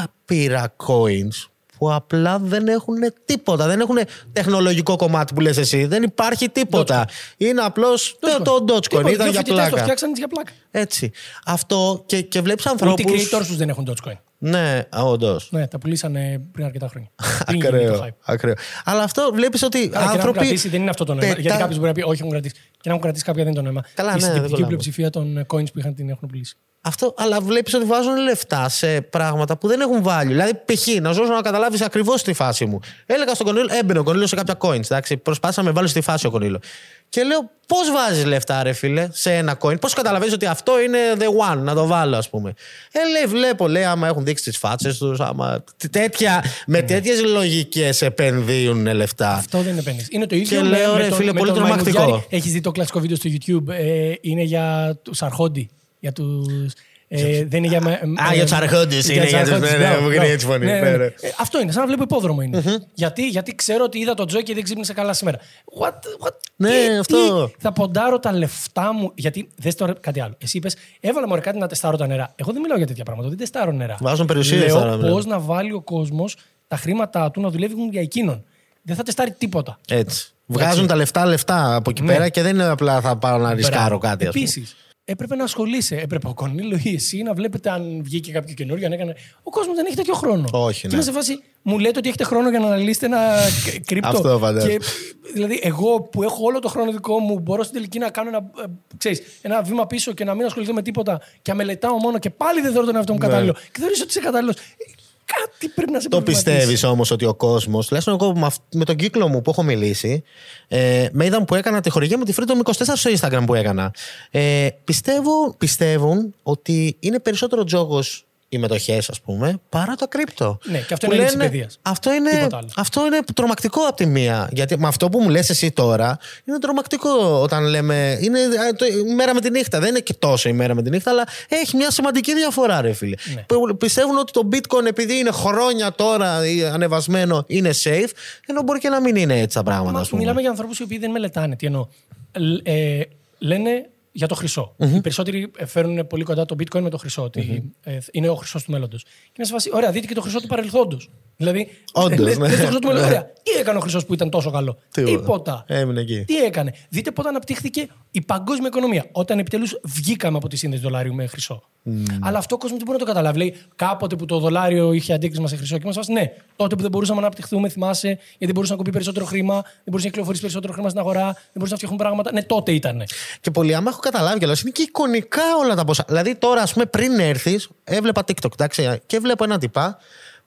άπειρα coins που απλά δεν έχουν τίποτα. Δεν έχουν τεχνολογικό κομμάτι που λες εσύ. Δεν υπάρχει τίποτα. Είναι απλώς το, το Dogecoin. Τίποτα, Ήταν δύο για φοιτητές το πλάκα. φτιάξαν για πλάκα. Έτσι. Αυτό και, και βλέπεις Ούτε ανθρώπου. οι creators τους δεν έχουν Dogecoin. Ναι, όντως. Ναι, τα πουλήσανε πριν αρκετά χρόνια. Πριν γίνει το Ακραίο, hype. ακραίο. Αλλά αυτό βλέπεις ότι Καλά, και να έχουν άνθρωποι. κρατήσει δεν είναι αυτό το νόημα. πετά- Γιατί κάποιος μπορεί να πει: Όχι, έχουν κρατήσει. Και να έχουν κρατήσει κάποια δεν είναι το νόημα. Καλά, Η ναι, δεν συντριπτική κολλάμε. πλειοψηφία των ε, coins που είχαν την έχουν πουλήσει. Αυτό, αλλά βλέπεις ότι βάζουν λεφτά σε πράγματα που δεν έχουν value. Δηλαδή, π.χ. να ζω να καταλάβεις ακριβώς τη φάση μου. Έλεγα στον Κονίλο, έμπαινε ο Κονίλος σε κάποια coins. Εντάξει, προσπάθησα να με βάλω στη φάση ο Κονίλο. Και λέω, πώς βάζεις λεφτά, ρε φίλε, σε ένα coin; Πώς καταλαβαίνεις ότι αυτό είναι the one, να το βάλω, ας πούμε; Ε, λέει, βλέπω, λέει, άμα έχουν δείξει τις φάτσες τους, άμα. Τέτοια, με τέτοιες λογικές επενδύουν λεφτά. Αυτό δεν είναι επένδυση. Είναι το ίδιο Και με, λέω, με ρε τον, φίλε, με πολύ τον τρομακτικό. Μαϊμουδιάρη. Έχεις δει το κλασικό βίντεο στο YouTube. Ε, είναι για τους αρχόντι. Για τους, ε, δεν είναι για. με- Α, για τους αρχόντες είναι, για τους- αρχόντες, ναι, ναι, μπράβο, μου μπράβο. γίνει έτσι φωνή, Ναι, ναι, ναι. ναι. Ε, Αυτό είναι, σαν να βλέπω υπόδρομο είναι. γιατί, γιατί ξέρω ότι είδα το Τζο και δεν ξύπνησε καλά σήμερα. What, what, Ναι, τι, αυτό. τι, θα ποντάρω τα λεφτά μου; Γιατί δεν τώρα κάτι άλλο. Εσύ είπες, έβαλα μου κάτι να τεστάρω τα νερά. Εγώ δεν μιλάω για τέτοια πράγματα. Δεν τεστάρω νερά. Βάζουν περιουσίες τώρα, Λέω ναι. πώς να βάλει ο κόσμος τα χρήματά του να δουλεύουν για εκείνον. Δεν θα τεστάρει τίποτα. Έτσι. Βγάζουν τα λεφτά λεφτά από εκεί Ναι. πέρα και δεν είναι απλά θα πάω να ρισκάρω κάτι. ας πούμε. Επίσης, έπρεπε να ασχολείσαι. Έπρεπε ο Κονίλο ή εσύ να βλέπετε αν βγήκε κάποιο καινούριο, αν έκανε. Ο κόσμος δεν έχει τέτοιο χρόνο. Όχι, Και ναι. είμαι σε φάση, μου λέτε ότι έχετε χρόνο για να αναλύσετε ένα κ- κρύπτο. Αυτό φαντάζομαι. Και, δηλαδή, εγώ που έχω όλο το χρόνο δικό μου, μπορώ στην τελική να κάνω ένα, ε, ξέρεις, ένα βήμα πίσω και να μην ασχοληθώ με τίποτα και να μελετάω μόνο και πάλι δεν θεωρώ τον εαυτό μου Ναι. κατάλληλο. Και θεωρήσω ότι είσαι κατάλληλος. Κάτι πρέπει να σε Το προβληματίσει. πιστεύεις όμως ότι ο κόσμος, τουλάχιστον εγώ με, αυ- με τον κύκλο μου που έχω μιλήσει, ε, με είδαν που έκανα τη χορηγία μου τη Freedom 24 στο Instagram που έκανα. Ε, πιστεύω, πιστεύουν ότι είναι περισσότερο τζόγος οι μετοχές, ας πούμε, παρά το κρύπτο. Ναι, και αυτό Που είναι έλλειψη λένε- παιδείας. Αυτό είναι, Τίποτα άλλο. αυτό είναι τρομακτικό από τη μία. Γιατί με αυτό που μου λες εσύ τώρα είναι τρομακτικό όταν λέμε. Είναι ε, το, η μέρα με τη νύχτα. Δεν είναι και τόσο η μέρα με τη νύχτα, αλλά έχει μια σημαντική διαφορά, ρε φίλε. Ναι. Που Πιστεύουν ότι το bitcoin, επειδή είναι χρόνια τώρα ή ανεβασμένο, είναι safe, ενώ μπορεί και να μην είναι έτσι τα πράγματα. Μα ας πούμε. μιλάμε για ανθρώπους οι οποίοι δεν μελετάνε. Τι εννοώ. Λ- Ε, λένε για το χρυσο Οι περισσότεροι ε, φέρνουν πολύ κοντά το bitcoin με το χρυσό. Ότι ε, είναι ο χρυσός του μέλλοντος. Και είναι σε φάση, ωραία, δείτε και το χρυσό του παρελθόντος. Δηλαδή, Όντως, λες- ναι. λες το χρυσό του μέλλοντος, Ναι. ωραία. Τι έκανε ο χρυσό που ήταν τόσο καλό; Τίποτα. Τίποτα. Έμεινε εκεί. Τι έκανε. Δείτε πότε αναπτύχθηκε η παγκόσμια οικονομία. Όταν επιτέλου βγήκαμε από τη σύνδεση δολάριου με χρυσό. Αλλά αυτό ο κόσμος δεν μπορεί να το καταλάβει. Λέει κάποτε που το δολάριο είχε αντίκρισμα σε χρυσό και μα ναι, τότε που δεν μπορούσαμε να αναπτυχθούμε, θυμάσαι, γιατί δεν μπορούσε να κοπεί περισσότερο χρήμα, δεν μπορούσε να κυκλοφορήσει περισσότερο χρήμα στην αγορά, δεν μπορούσε να φτιάχνουν πράγματα. Ναι, τότε ήταν. Και πολλοί, άμα έχω καταλάβει κιόλας, είναι και εικονικά όλα τα ποσά. Δηλαδή, τώρα, ας πούμε, πριν έρθεις, έβλεπα TikTok, εντάξει, και βλέπω ένα τυπά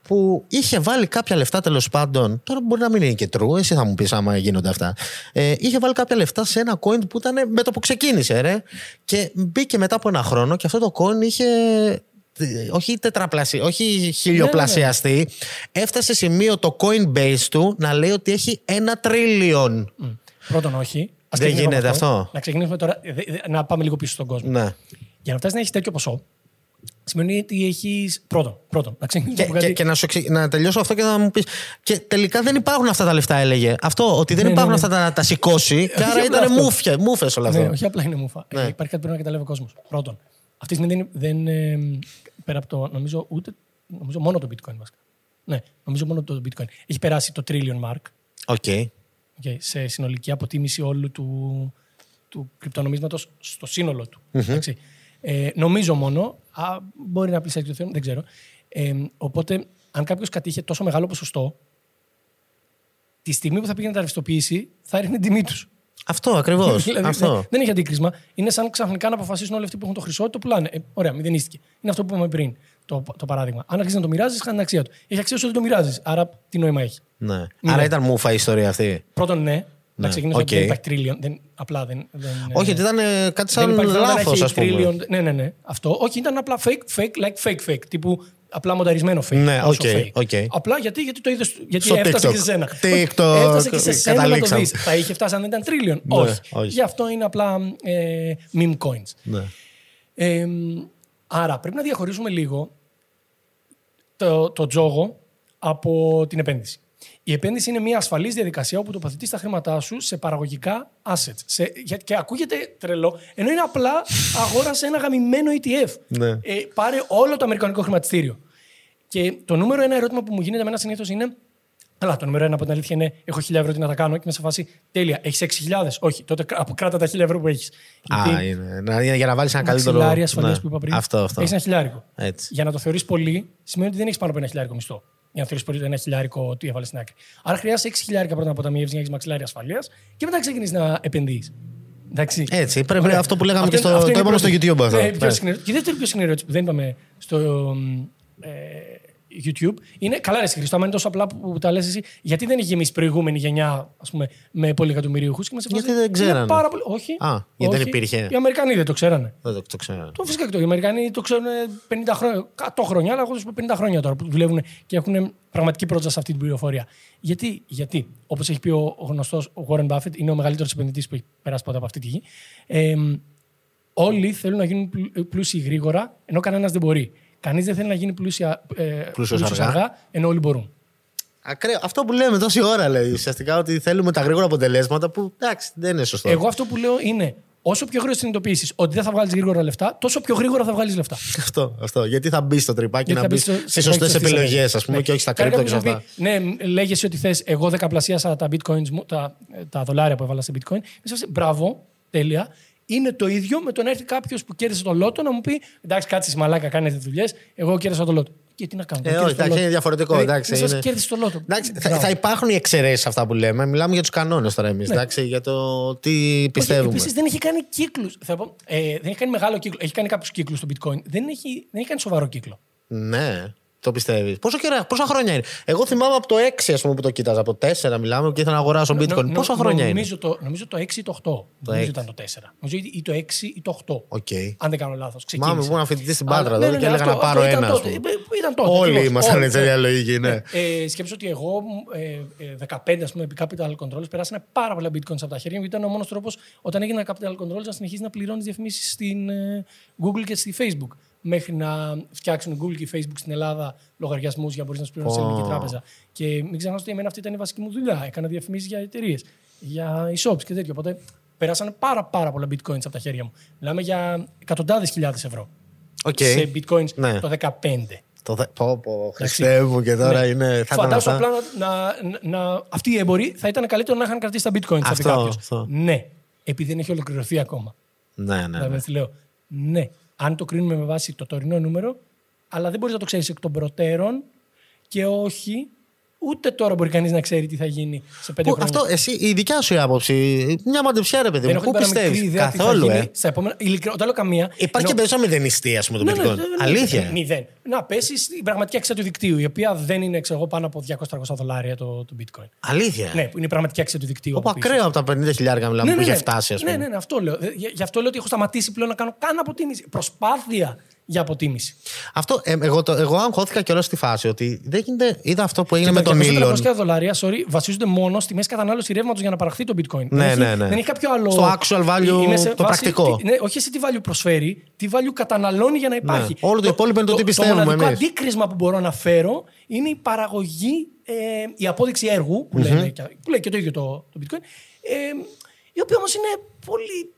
που είχε βάλει κάποια λεφτά τέλος πάντων. Τώρα μπορεί να μην είναι και true, εσύ θα μου πεις άμα γίνονται αυτά. Ε, είχε βάλει κάποια λεφτά σε ένα coin που ήταν με το που ξεκίνησε, ρε. Και μπήκε μετά από ένα χρόνο και αυτό το coin είχε. ε, Όχι τετραπλασί, όχι χιλιοπλασιαστεί. Έφτασε σε σημείο το Coinbase του να λέει ότι έχει ένα trillion. Πρώτον, όχι. Ας Δεν ξεκινήσουμε γίνεται από αυτό. Να ξεκινήσουμε τώρα. δε- δε- Να πάμε λίγο πίσω στον κόσμο. Ναι. Για να φτάσει να έχει τέτοιο ποσό, σημαίνει ότι έχει. Πρώτον, πρώτον, να ξεκινήσουμε Και, από κάτι. και, και να, σου εξε- να τελειώσω αυτό και να μου πει. Και τελικά δεν υπάρχουν αυτά τα λεφτά, έλεγε. Αυτό, ότι δεν Ναι, υπάρχουν ναι, ναι. αυτά τα, να τα σηκώσει. Και Όχι άρα απλά ήταν αυτό. μούφια, μούφες όλα αυτά. Ναι, όχι απλά είναι μουφα. Ναι. Ε, υπάρχει κάτι που πρέπει να καταλάβει ο κόσμος. Πρώτον, αυτή τη στιγμή δεν, δεν ε, πέρα από το. Νομίζω, ούτε, νομίζω μόνο το bitcoin βασικά. Ναι, νομίζω μόνο το bitcoin. Έχει περάσει το trillion mark Οκ. okay, σε συνολική αποτίμηση όλου του, του κρυπτονομίσματος στο σύνολο του. Εντάξει. Ε, νομίζω μόνο, α, μπορεί να πλησιάσει το θέμα, δεν ξέρω. Ε, οπότε, αν κάποιος κατείχε τόσο μεγάλο ποσοστό, τη στιγμή που θα πήγαινε να τα ρευστοποιήσει, θα ρίχνει την τιμή τους. Αυτό ακριβώς. Δηλαδή, αυτό. δεν, δεν έχει αντίκρισμα. Είναι σαν ξαφνικά να αποφασίσουν όλοι αυτοί που έχουν το χρυσό, το πουλάνε. Ε, ωραία, μηδενίστηκε. Είναι αυτό που είπαμε πριν το, το παράδειγμα. Αν αρχίσει να το μοιράζεις, χάνει την αξία του. Έχει αξία όσο δεν το μοιράζεις. Άρα, τι νόημα έχει. Ναι. Ναι. Άρα ήταν μούφα η ιστορία αυτή. Πρώτον, ναι. Να ξεκινήσω οκ. ότι δεν υπάρχει trillion. Δεν, απλά δεν. δεν Όχι, ότι ήταν ε, κάτι δεν σαν υπάρχει θέμα να λάθος, έχει ας πούμε. trillion. Ναι, ναι, ναι. Αυτό. Όχι, ήταν απλά fake, fake, like fake, fake. Τύπου απλά μονταρισμένο fake. Ναι, όσο οκ, fake. οκ. Απλά γιατί, γιατί το είδες, γιατί Στο έφτασε TikTok. και σε σένα. TikTok, έφτασε και σε σένα να το καταλήξαμε. δεις. Θα είχε φτάσει αν δεν ήταν trillion. Ναι, όχι. όχι. Γι' αυτό είναι απλά ε, meme coins. Ναι. Ε, άρα πρέπει να διαχωρίσουμε λίγο το, το τζόγο από την επένδυση. Η επένδυση είναι μια ασφαλής διαδικασία όπου τοποθετεί τα χρήματά σου σε παραγωγικά assets. Σε, για- και ακούγεται τρελό, ενώ είναι απλά αγόρασε ένα γαμημένο ETF. Ναι. Ε, πάρε όλο το αμερικανικό χρηματιστήριο. Και το νούμερο ένα ερώτημα που μου γίνεται εμένα συνήθως είναι. Αλλά το νούμερο ένα από την αλήθεια είναι: Έχω 1000 ευρώ, τι να τα κάνω. Και είμαι σε φάση τέλεια. Έχεις 6.000. Όχι, τότε κρα- αποκράτα τα 1000 ευρώ που έχεις. Α, είναι. Να, είναι για να βάλεις ένα Ένα καλύτερο. ξυλάρι ασφαλείας Ναι. που είπα πριν. Αυτό, αυτό. Έχεις ένα χιλιάρικο. Έτσι. Για να το θεωρείς πολύ, σημαίνει ότι δεν έχεις πάνω από ένα χιλιάρικο μισθό. Για να θεωρείς πολύ ένα χιλιάρικο ότι έβαλες στην άκρη. Άρα χρειάζεσαι 6 χιλιάρικα πρώτα να αποταμιεύσει για να έχεις μαξιλάρι ασφαλείας και μετά ξεκινήσει να επενδύεις. Εντάξει. Έτσι, πρέπει Ωραία. αυτό που λέγαμε Αυτό και είναι- στο. αυτό Το είναι είπαμε η στο πρώτη. YouTube αυτό. Ναι, πιο Ναι. συχνή- Και η δεύτερη πιο συχνή ερώτηση που δεν είπαμε στο ε, YouTube είναι. Καλά, ρε Χρήστο, άμα είναι τόσο απλά που, που τα λες εσύ, γιατί δεν έχει γεμίσει η προηγούμενη γενιά ας πούμε, με πολυεκατομμυρίουχους. Γιατί δεν ξέρανε. Πάρα πολύ... Όχι. Α, γιατί δεν όχι. υπήρχε. Οι Αμερικανοί δεν το ξέρανε. Δεν το, το ξέρω. Το φυσικά και το. Οι Αμερικανοί το ξέρουν 50 χρόνια, 100 χρόνια, αλλά εγώ θα σου πω 50 χρόνια τώρα που δουλεύουν και έχουν πραγματική πρόσβαση σε αυτή την πληροφορία. Γιατί, γιατί όπως έχει πει ο, ο γνωστός Warren Buffett, είναι ο μεγαλύτερος επενδυτής που έχει περάσει ποτέ από αυτή τη γη. Ε, όλοι θέλουν να γίνουν πλου- πλούσιοι γρήγορα, ενώ κανένας δεν μπορεί. Κανείς δεν θέλει να γίνει πλούσια, ε, Πλούσιος πλούσιος αργά. ενώ όλοι μπορούν. Ακραίο. Αυτό που λέμε τόση ώρα λέει ουσιαστικά ότι θέλουμε τα γρήγορα αποτελέσματα που εντάξει δεν είναι σωστό. Εγώ αυτό που λέω είναι όσο πιο γρήγορα συνειδητοποιήσεις ότι δεν θα βγάλεις γρήγορα λεφτά, τόσο πιο γρήγορα θα βγάλεις λεφτά. Αυτό, αυτό. Γιατί θα μπεις στο τρυπάκι Γιατί να θα μπεις μπεις στο- στι στο σωστές τρυπάκι της επιλογές, της ας πούμε, Ναι. και όχι στα Τώρα κρύπτο και σε κάποιος αυτά. θα πει, Ναι, λέγεσαι ότι θες. Εγώ δεκαπλασίασα τα bitcoins μου, τα, τα δολάρια που έβαλα σε bitcoin. Είσαι σε μπράβο, τέλεια. Είναι το ίδιο με το να έρθει κάποιος που κέρδισε το λότο να μου πει Εντάξει, κάτσε εσύ, μαλάκα, κάνετε δουλειές. Εγώ κέρδισα το λότο. Και τι να κάνω. Ε, κέρδισα όχι, το εντάξει, λότο. είναι διαφορετικό, Δηλαδή, εντάξει, είναι σαν είναι- κέρδισε το λότο. Εντάξει, θα, Μπράβο. θα υπάρχουν οι εξαιρέσεις αυτά που λέμε. Μιλάμε για τους κανόνες τώρα εμείς. Για το τι πιστεύουμε. Επίσης δεν έχει κάνει κύκλους. Ε, δεν έχει κάνει μεγάλο κύκλο. Έχει κάνει κάποιους κύκλους στο bitcoin. Δεν έχει, δεν έχει κάνει σοβαρό κύκλο. Ναι. Το πιστεύεις. Πόσο καιρά, πόσα χρόνια είναι; Εγώ θυμάμαι από το 6 ας πούμε, που το κοίταζα. Από το 4 μιλάμε και ήθελα να αγοράσω bitcoin. Νο- νο- πόσα χρόνια νομίζω είναι; Το, νομίζω το 6 ή το 8. νομίζω ήταν το 4. Νομίζω ή το 6 ή το 8. Οκ. Αν δεν κάνω λάθος. Θυμάμαι που ήμουν φοιτητής στην Πάτρα Αλλά- εδώ ναι, και ναι, έλεγα αυτό- να πάρω αυτό ήταν ένα. ας τότε. πούμε. Ε, Ήταν τότε. Όλοι ακριβώς. ήμασταν Όλοι, έτσι ναι. διαλογικοί, ναι. Ε, σκέψω ότι εγώ ε, ε, 15 ας πούμε, επί capital controls περάσανε πάρα πολλά bitcoins από τα χέρια μου. Ήταν ο μόνος τρόπος όταν έγινε capital controls να συνεχίσει να πληρώνεις διαφημίσεις στην ε, Google και στη Facebook. Μέχρι να φτιάξουν η Google και η Facebook στην Ελλάδα λογαριασμούς για να μπορείς να του πληρώνει σε Ω. ελληνική τράπεζα. Και μην ξεχνάς ότι εμένα αυτή ήταν η βασική μου δουλειά. Έκανα διαφημίσεις για εταιρείες, για e-shops και τέτοιο. Οπότε περάσανε πάρα, πάρα πολλά bitcoins από τα χέρια μου. Μιλάμε για εκατοντάδες χιλιάδες ευρώ Οκ. σε bitcoins Ναι. το 2015. Το δε- Πω, πω, Χριστέ μου και τώρα Ναι. είναι. Θα ήταν Φαντάζομαι αυτά. απλά να, να, να, αυτοί οι έμποροι θα ήταν καλύτερο να είχαν κρατήσει τα bitcoins. θα πει Αυτό, κάποιος. αυτό. Ναι, επειδή δεν έχει ολοκληρωθεί ακόμα. Ναι, ναι. Δηλαδή, ναι. έτσι λέω, ναι, αν το κρίνουμε με βάση το τωρινό νούμερο, αλλά δεν μπορείς να το ξέρεις εκ των προτέρων και όχι, ούτε τώρα μπορεί κανείς να ξέρει τι θα γίνει σε πέντε Πού- χρόνια. Αυτό, εσύ, η δικιά σου η άποψη, μια μαντεψιά ρε παιδί δεν μου, έχω πού την παραμικρή πιστεύεις; ιδέα τι θα Καθόλου, γίνει ε. στα επόμενα. Ειλικρινά, όταν λέω καμία. Υπάρχει και εννοώ- περισσότερο μηδενιστή, ας πούμε, το Ναι, ναι, bitcoin. ναι, ναι, Αλήθεια. ναι, Μηδέν. Να πέσεις στην πραγματική αξία του δικτύου, η οποία δεν είναι ξέρω, εγώ, πάνω από 200-300 δολάρια το, το bitcoin. Αλήθεια; Ναι, που είναι η πραγματική αξία του δικτύου. Όπου από πίσω. ακραίο από τα 50 χιλιάρια μιλάμε που είχε φτάσει, ας πούμε. Ναι, ναι, ναι, αυτό λέω. Ε, Γι' γι' αυτό λέω ότι έχω σταματήσει πλέον να κάνω καν αποτίμηση. Προσπάθεια για αποτίμηση. Αυτό, ε, εγώ, το, εγώ αγχώθηκα κιόλας στη φάση ότι δεν γίνεται. Είδα αυτό που έγινε με τα τον 200 Elon. δολάρια sorry, βασίζονται μόνο στη μέση κατανάλωση ρεύματος για να παραχθεί το bitcoin. Ναι, δεν, έχει, ναι, ναι. δεν έχει κάποιο άλλο. Στο actual value, Είναι σε το βάση πρακτικό. τι- ναι, όχι σε τι value προσφέρει, τι value καταναλώνει για να υπάρχει. Ναι. Όλο το υπόλοιπο είναι το τι πιστεύουμε Το μοναδικό εμείς. αντίκρισμα που μπορώ να φέρω είναι η παραγωγή, ε, η απόδειξη έργου, που, λένε, και- που λέει και το ίδιο το, το bitcoin, ε, η οποία όμως είναι πολύ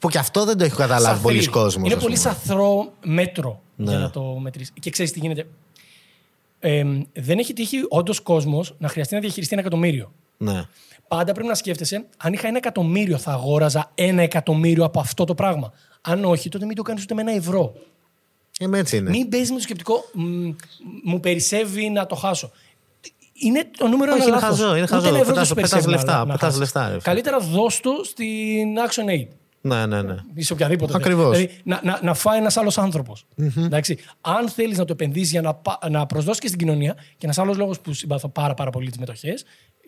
Που και αυτό δεν το έχει καταλάβει σαθρή. πολλοί κόσμος. Είναι ας πολύ πούμε. σαθρό μέτρο Ναι. για να το μετρήσεις. Και ξέρεις τι γίνεται. Ε, δεν έχει τύχει όντως κόσμος να χρειαστεί να διαχειριστεί ένα εκατομμύριο. Ναι. Πάντα πρέπει να σκέφτεσαι, αν είχα ένα εκατομμύριο, θα αγόραζα ένα εκατομμύριο από αυτό το πράγμα. Αν όχι, τότε μην το κάνεις ούτε με ένα ευρώ. Ε, με έτσι είναι. Μην παίζεις με το σκεπτικό, «Μ, μου περισσεύει να το χάσω. Είναι το νούμερο Όχι, ένα είναι λάθος. χαζό, είναι Ούτε χαζό. ένα ευρώ Πετάς- δεν σου πετάς περισσεύει λεφτά, να- να πετάς χάσεις. λεφτά, ρε φίλε. Καλύτερα δώσ' το στην ActionAid Ναι, ναι, ναι. ή σε οποιαδήποτε. Ακριβώς. Δηλαδή, να, να, να φάει ένας άλλος άνθρωπος. Αν θέλεις να το επενδύσεις για να, πα- να προσδώσεις και στην κοινωνία, και ένας άλλος λόγος που συμπαθώ πάρα, πάρα πολύ τις μετοχές,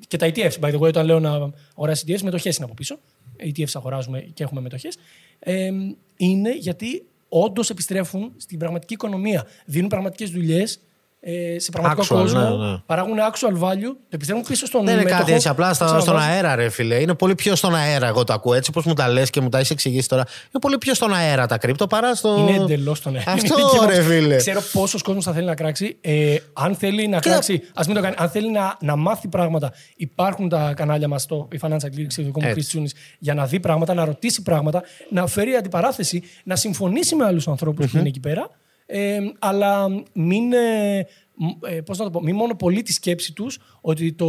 και τα ETFs, by the way, όταν λέω να αγοράσει ETFs, μετοχές είναι από πίσω. ETFs αγοράζουμε και έχουμε μετοχές. Ε, είναι γιατί όντως επιστρέφουν στην πραγματική οικονομία. Δίνουν πραγματικές δουλειές ε, σε πραγματικό Actual, κόσμο. ναι, ναι. Παράγουν actual value, το επιστρέφουν πίσω στον Δεν είναι μέτοχο, κάτι έτσι απλά το στα, στον ξαναβάζουν. αέρα, ρε φίλε. Είναι πολύ πιο στον αέρα, εγώ το ακούω έτσι, όπω μου τα λες και μου τα έχεις εξηγήσει τώρα. Είναι πολύ πιο στον αέρα τα κρύπτο παρά στο. Είναι εντελώς τον αέρα. Αυτό, Είναι και ρε μας- φίλε. Ξέρω πόσος κόσμος θα θέλει να κράξει. Ε, αν θέλει να Και- κράξει, ας μην το κάνει. Αν θέλει να, να μάθει πράγματα, υπάρχουν τα κανάλια μας στο η Financial Clearing, στο δικό μου Έτσι. Chris Τσούνης, για να δει πράγματα, να ρωτήσει πράγματα, να φέρει αντιπαράθεση, να συμφωνήσει με άλλους ανθρώπους που είναι εκεί πέρα. Ε, αλλά μην, ε, μ- ε, πώς να το πω, μην μονοπολεί τη σκέψη τους ότι το,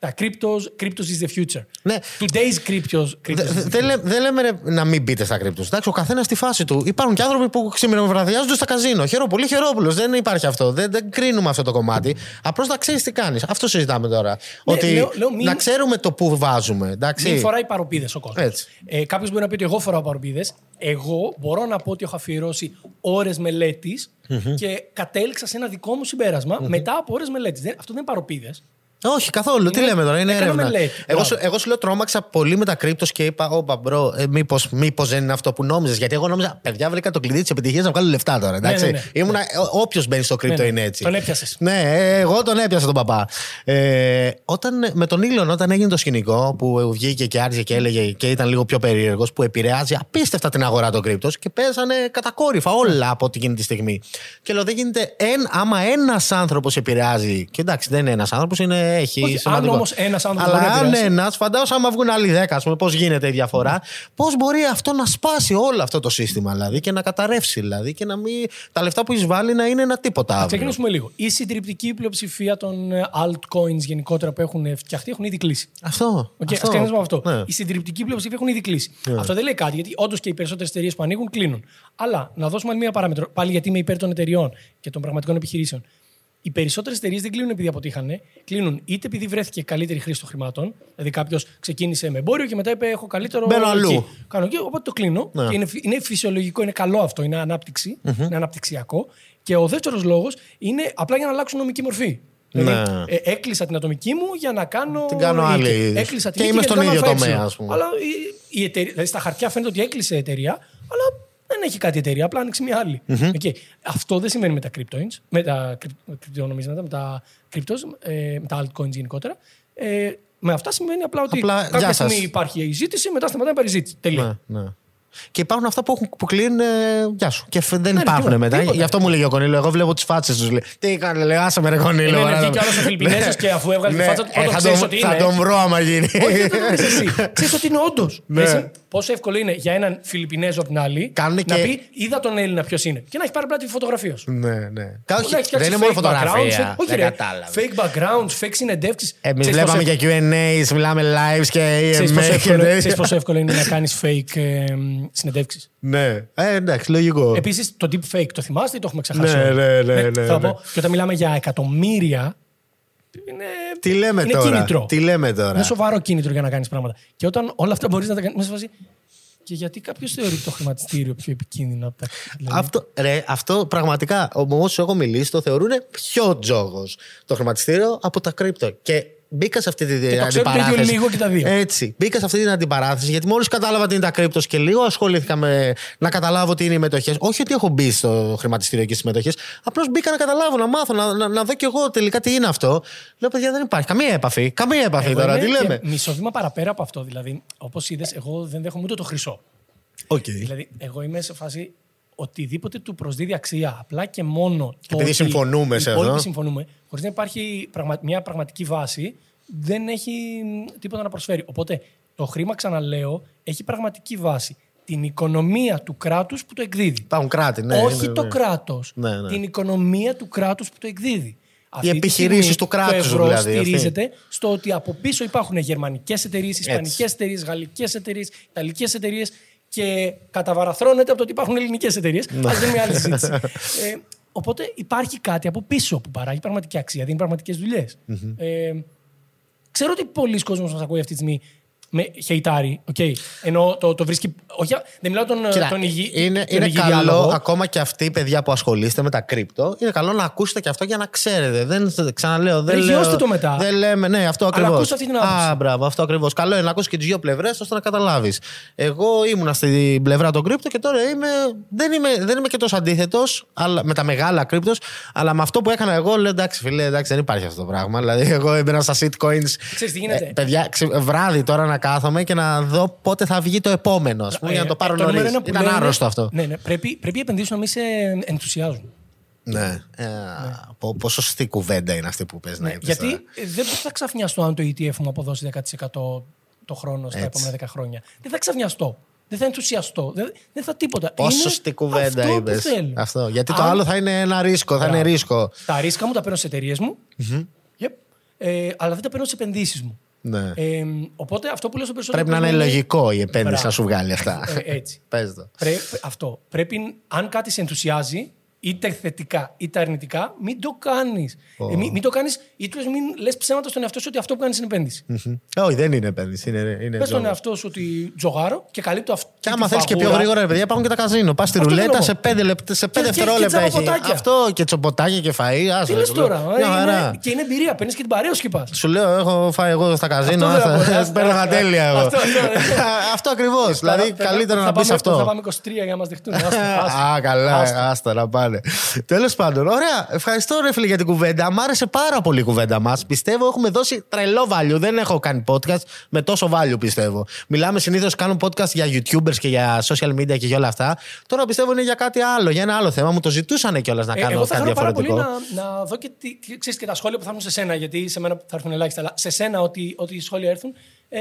τα cryptos, cryptos is the future. Ναι. Today's cryptos, cryptos Δε- is the δε- Δεν λέ- δεν λέμε ρε, να μην μπείτε στα κρύπτο. Εντάξει, ο καθένας στη φάση του. Υπάρχουν και άνθρωποι που ξημεροβραδιάζονται στα καζίνο. Χαίρο πολύ, χαιρόπουλος. Δεν υπάρχει αυτό. Δεν, δεν κρίνουμε αυτό το κομμάτι. Απλώς να ξέρεις τι κάνεις. Αυτό συζητάμε τώρα. ότι Ναι, λέω- λέω μην- να ξέρουμε το που βάζουμε. Εντάξει. Μην φοράει παροπίδες ο κόσμος. Έτσι. Ε, Κάποιος μπορεί να πει ότι εγώ φοράω παρωπίδες. Εγώ μπορώ να πω ότι έχω αφιερώσει ώρες και κατέληξα σε ένα δικό μου συμπέρασμα μετά από ώρες μελέτης. Αυτό δεν είναι παρωπίδες. Όχι, καθόλου. Τι Είναι- λέμε τώρα, είναι έκανα έρευνα. μελέτη. Εγώ, Μπράβο. σου, εγώ σου λέω τρόμαξα πολύ με τα crypto και είπα, Ωπα, bro, ε, μήπω- μήπως δεν είναι αυτό που νόμιζες. Γιατί εγώ νόμιζα, παιδιά, βρήκα το κλειδί της επιτυχίας να βγάλω λεφτά τώρα. Εντάξει. ναι, ναι. Ήμουνα, όποιος μπαίνει στο κρύπτο Ναι, ναι. είναι έτσι. Τον έπιασες. Ναι, ε, εγώ τον έπιασα τον παπά. Ε, όταν, με τον Ήλον, όταν έγινε το σκηνικό που βγήκε και άρχισε και έλεγε και ήταν λίγο πιο περίεργος, που επηρεάζει απίστευτα την αγορά των κρύπτο και παίζανε κατακόρυφα όλα από εκείνη τη στιγμή. Και λέω, δεν γίνεται, εν, άμα ένας άνθρωπος επηρεάζει. Και εντάξει, δεν είναι ένας άνθρωπος, είναι, έχει Όχι, αν σημαντικό. όμως ένας άνθρωπος Αλλά μπορεί να αν επηρεάσει. ένας, φαντάζομαι, άμα βγουν άλλοι δέκα, ας πούμε, πώς γίνεται η διαφορά, πώς μπορεί αυτό να σπάσει όλο αυτό το σύστημα δηλαδή και να καταρρεύσει δηλαδή και να μην. τα λεφτά που έχει βάλει να είναι ένα τίποτα Θα αύριο. ξεκινήσουμε λίγο. Η συντριπτική πλειοψηφία των ε, altcoins γενικότερα που έχουν φτιαχτεί έχουν ήδη κλείσει. Αυτό. Okay, αυτό. Α ξεκινήσουμε από αυτό. Ναι. Η συντριπτική πλειοψηφία έχουν ήδη κλείσει. Αυτό δεν λέει κάτι, γιατί όντως και οι περισσότερες εταιρείες που ανοίγουν κλείνουν. Αλλά να δώσουμε άλλη μία παράμετρο, πάλι γιατί είμαι υπέρ των εταιριών και των πραγματικών επιχειρήσεων. Οι περισσότερες εταιρείες δεν κλείνουν επειδή αποτύχανε. Κλείνουν είτε επειδή βρέθηκε καλύτερη χρήση των χρημάτων. Δηλαδή κάποιος ξεκίνησε με εμπόριο και μετά είπε: Έχω καλύτερο. Μπαίνω αλλού. εκεί. Κάνω εκεί, οπότε το κλείνω. Ναι. Και είναι, φυ- είναι φυσιολογικό, είναι καλό αυτό, είναι ανάπτυξη, είναι αναπτυξιακό. Και ο δεύτερος λόγος είναι απλά για να αλλάξουν νομική μορφή. Δηλαδή, Ναι. ε, έκλεισα την ατομική μου για να κάνω. Την κάνω άλλη. νίκη. Έκλεισα την Και νίκη είμαι για στον να ίδιο κάνω τομέα, FX. ας πούμε. Αλλά η, η εταιρεία, δηλαδή στα χαρτιά φαίνεται ότι έκλεισε η εταιρεία, αλλά δεν έχει κάτι η εταιρεία, απλά άνοιξε μια άλλη. Οκ. Αυτό δεν συμβαίνει με τα crypto coins, με τα κρυπ- κρυπτονομίσματα, με τα cryptos, ε, με τα altcoins γενικότερα. Ε, με αυτά σημαίνει απλά ότι Απλά, κάποια γεια στιγμή σας. υπάρχει η ζήτηση, μετά σταματάει να υπάρχει ζήτηση. Τελεία. Ναι, ναι. Και υπάρχουν αυτά που, έχουν, που κλείνουν. Ε, γεια σου. Και φ- δεν Ναι, υπάρχουν τίποτα, μετά. τίποτα. Γι' αυτό μου λέγει ο Κονίλο. Εγώ βλέπω τις φάτσες τους. Τι έκανε, λέει, άσε με ρε Κονίλο. Είναι παράδειγμα. ενεργή κι άλλος ο Φιλιππινέζος και αφού έβγαλε τη Ναι, φάτσα του, πρώτον ε, θα ξέρεις τον- ότι Θα είναι. τον βρω άμα γίνει. Όχι, δεν το νομίζεις εσύ. Ξέρεις ότι είναι όντως. Ναι. Πόσο εύκολο είναι για έναν Φιλιππινέζο από την άλλη Κάνουν να και- πει Είδα τον Έλληνα ποιος είναι. Και να έχει πάρει απλά τη φωτογραφίας σου. ναι, ναι. Κα- Να όχι, έχει φτιάξει δεν είναι μόνο fake backgrounds, φωτογραφία. fake- Όχι, Δεν ρε. κατάλαβα. Fake backgrounds, fake συνεντεύξεις. Εμείς βλέπαμε για QAs, μιλάμε lives και Ξέρεις πόσο, EMA και εύκολο, τέτοια. ξέρεις πόσο εύκολο είναι να κάνεις fake ε, συνεντεύξεις. Ναι, ε, εντάξει, λογικό. Επίσης, το deep fake το θυμάστε ή το έχουμε ξεχάσει. Ναι, όλοι; ναι, ναι, ναι, θα ναι. πω, και όταν μιλάμε για εκατομμύρια. Είναι, Τι λέμε είναι τώρα; κίνητρο. Τι λέμε τώρα; Είναι σοβαρό κίνητρο για να κάνεις πράγματα. Και όταν όλα αυτά μπορείς να τα κάνεις. Μέσα σε φάση. Και γιατί κάποιος θεωρεί το χρηματιστήριο πιο επικίνδυνο από τα. δηλαδή, Αυτό, ρε, αυτό πραγματικά, όμως έχω μιλήσει, το θεωρούν πιο τζόγος το χρηματιστήριο από τα κρύπτο. Και μπήκα σε αυτή την το ξέρουν αντιπαράθεση. το ίδιο λίγο και τα δύο. Έτσι. Μπήκα σε αυτή την αντιπαράθεση γιατί μόλις κατάλαβα τι είναι τα crypto και λίγο ασχολήθηκα με να καταλάβω τι είναι οι μετοχές. Όχι ότι έχω μπει στο χρηματιστήριο και στις μετοχές. Απλώς μπήκα να καταλάβω, να μάθω, να, να, να δω κι εγώ τελικά τι είναι αυτό. Λέω, παιδιά, δεν υπάρχει καμία επαφή. Καμία επαφή εγώ τώρα. είμαι Τι και λέμε. Μισό βήμα παραπέρα από αυτό. Δηλαδή, όπως είδες, εγώ δεν δέχομαι ούτε το χρυσό. Οκ. Δηλαδή, εγώ είμαι σε φάση οτιδήποτε του προσδίδει αξία. Απλά και μόνο το. Επειδή ότι συμφωνούμε οι σε υπόλοιποι αυτό. συμφωνούμε, χωρίς να υπάρχει πραγμα- μια πραγματική βάση, δεν έχει μ, τίποτα να προσφέρει. Οπότε το χρήμα, ξαναλέω, έχει πραγματική βάση. Την οικονομία του κράτους που το εκδίδει. Υπάρχουν κράτη, ναι. Όχι ναι, το ναι. κράτος. Ναι, ναι. Την οικονομία του κράτους που το εκδίδει. Αυτή τη επιχειρήσεις στιγμή του κράτους, Το ευρώ δηλαδή, αυτή. στηρίζεται στο ότι από πίσω υπάρχουν γερμανικές εταιρείες, ισπανικές εταιρείες, γαλλικές εταιρείες, ιταλικές εταιρείες και καταβαραθρώνεται από το ότι υπάρχουν ελληνικές εταιρείες. Ναι. Αλλά δεν είναι μια άλλη συζήτηση. ε, οπότε υπάρχει κάτι από πίσω που παράγει πραγματική αξία, δίνει πραγματικές δουλειές. Ε, ξέρω ότι πολλοί κόσμοι μας ακούει αυτή τη στιγμή με χεϊτάρι, okay. ενώ το, το βρίσκει. Όχι, δεν μιλάω τον, Κοίτα, τον υγιή. είναι, τον είναι υγιή καλό, διάλογο. ακόμα και αυτοί οι παιδιά που ασχολείστε με τα κρύπτο, είναι καλό να ακούσετε και αυτό για να ξέρετε. Δεν, ξαναλέω, δεν Ρεγιώστε λέω, το μετά. Δεν λέμε, ναι, αυτό ακριβώς. ακούστε αυτή την άποψη. Α, μπράβο, αυτό ακριβώς. Καλό είναι να ακούσεις και τις δύο πλευρές ώστε να καταλάβεις. Εγώ ήμουνα στην πλευρά των κρύπτο και τώρα είμαι, δεν, είμαι, δεν είμαι και τόσο αντίθετος με τα μεγάλα κρύπτος, αλλά με αυτό που έκανα εγώ λέω εντάξει, φίλε, εντάξει, δεν υπάρχει αυτό το πράγμα. Δηλαδή, εγώ έμπαινα στα shitcoins. Ξέρεις τι γίνεται; Ε, παιδιά, ξε- βράδυ τώρα να κάθομαι και να δω πότε θα βγει το επόμενο, ας πούμε, για να το πάρω Ε, νούμερο νωρίς. ένα που Ήταν λένε- άρρωστο αυτό. Ναι, ναι. Πρέπει, πρέπει οι επενδύσεις να μην σε ενθουσιάζουν. Ναι. Ε, πο- Πόσο σωστή κουβέντα είναι αυτή που πες να Ναι, είπες γιατί τώρα. ε, δεν θα ξαφνιαστώ αν το ETF μου αποδώσει 10% το χρόνο στα Έτσι. επόμενα 10 χρόνια. Δεν θα ξαφνιαστώ. Δεν θα ενθουσιαστώ. Δεν, δεν θα τίποτα. Πόσο Είναι σωστή κουβέντα αυτό που είπες. θέλω. Αυτό. Γιατί το Αν- άλλο θα είναι ένα ρίσκο. Θα είναι Μπράβο. ρίσκο. Τα ρίσκα μου τα παίρνω στι εταιρείες μου. Yep. Ε, αλλά δεν τα παίρνω στι επενδύσεις μου. Ναι. Ε, οπότε αυτό που λέω στο περισσότερο. Πρέπει να είναι κόσμο λογικό η επένδυση Μπράβο. να σου βγάλει αυτά. Ε, έτσι. Πες το. Πρέ- αυτό. Πρέπει, αν κάτι σε ενθουσιάζει, είτε θετικά είτε αρνητικά, μην το κάνεις. Ε, μην, μην το κάνεις, ή τουλάχιστον μην λες ψέματα στον εαυτό σου ότι αυτό που κάνεις είναι επένδυση. Μμμ. Όχι, δεν είναι επένδυση. Είναι, είναι Πες στον τζόγο. εαυτό σου ότι τζογάρω και καλύπτω αυτό. Και άμα θέλει και πιο γρήγορα, ρε παιδιά, υπάρχουν και τα καζίνο. Πας στη Αυτό ρουλέτα θέλω σε εγώ. 5 λεπτά, σε πέντε Και- και- δευτερόλεπτα και έχει. τσαποτάκια. Αυτό και τσοποτάκια και φαΐ. άσε, Τι λες σου λέω. τώρα, Μια ε, χαρά. είναι, και είναι εμπειρία. Παίρνεις και την παρέα σου και πας. Σου λέω, έχω φάει εγώ στα καζίνο. Αυτό δεν άστα, θα πω, Παίρναγα άστα, τέλεια εγώ. αυτό, αυτό. Αυτό ακριβώς. Δηλαδή, καλύτερα να πεις Θα αυτό. πάμε 23 για να μας δεχτούν. Άστα, άστα. Α, καλά, Άστα. άστα να πάνε. Τέλος πάντων, ωραία. Ευχαριστώ, ρε φίλε, για την κουβέντα. Μ' άρεσε πάρα πολύ η κουβέντα μας. Πιστεύω έχουμε δώσει τρελό value. Δεν έχω κάνει podcast με τόσο value, πιστεύω. Μιλάμε συνήθως, κάνουν podcast για YouTubers και για social media και για όλα αυτά. Τώρα πιστεύω είναι για κάτι άλλο, για ένα άλλο θέμα. Μου το ζητούσαν κιόλας να Ε, κάνω εγώ θα κάτι χαρώ πάρα πολύ διαφορετικό. να, να δω και, τι, τι- ξέρεις, και τα σχόλια που θα έρθουν σε σένα, γιατί σε μένα θα έρθουν ελάχιστα, αλλά σε σένα ότι, ότι οι σχόλια έρθουν. Ε,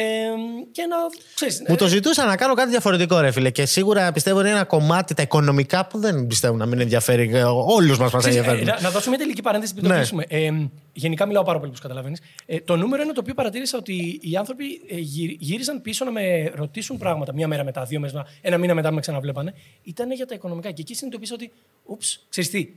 και να ξέρεις, Μου ε, το ζητούσαν να κάνω κάτι διαφορετικό, ρε φίλε. Και σίγουρα πιστεύω είναι ένα κομμάτι, τα οικονομικά, που δεν πιστεύω να μην ενδιαφέρει. Όλους μας μας Ξέρεις, ε, ενδιαφέρουν. να, να δώσω μια τελική παρένθεση πριν το Ναι. κλείσουμε. Ε, γενικά μιλάω πάρα πολύ, όπως καταλαβαίνεις. Ε, το νούμερο είναι το οποίο παρατήρησα ότι οι άνθρωποι ε, γυρι- γύριζαν πίσω να με ρωτήσουν πράγματα μία μέρα μετά, δύο μέρε μετά, ένα μήνα μετά με ξαναβλέπανε. Ήταν για τα οικονομικά. Και εκεί συνειδητοποίησα ότι, ούψ, ξέρεις τι,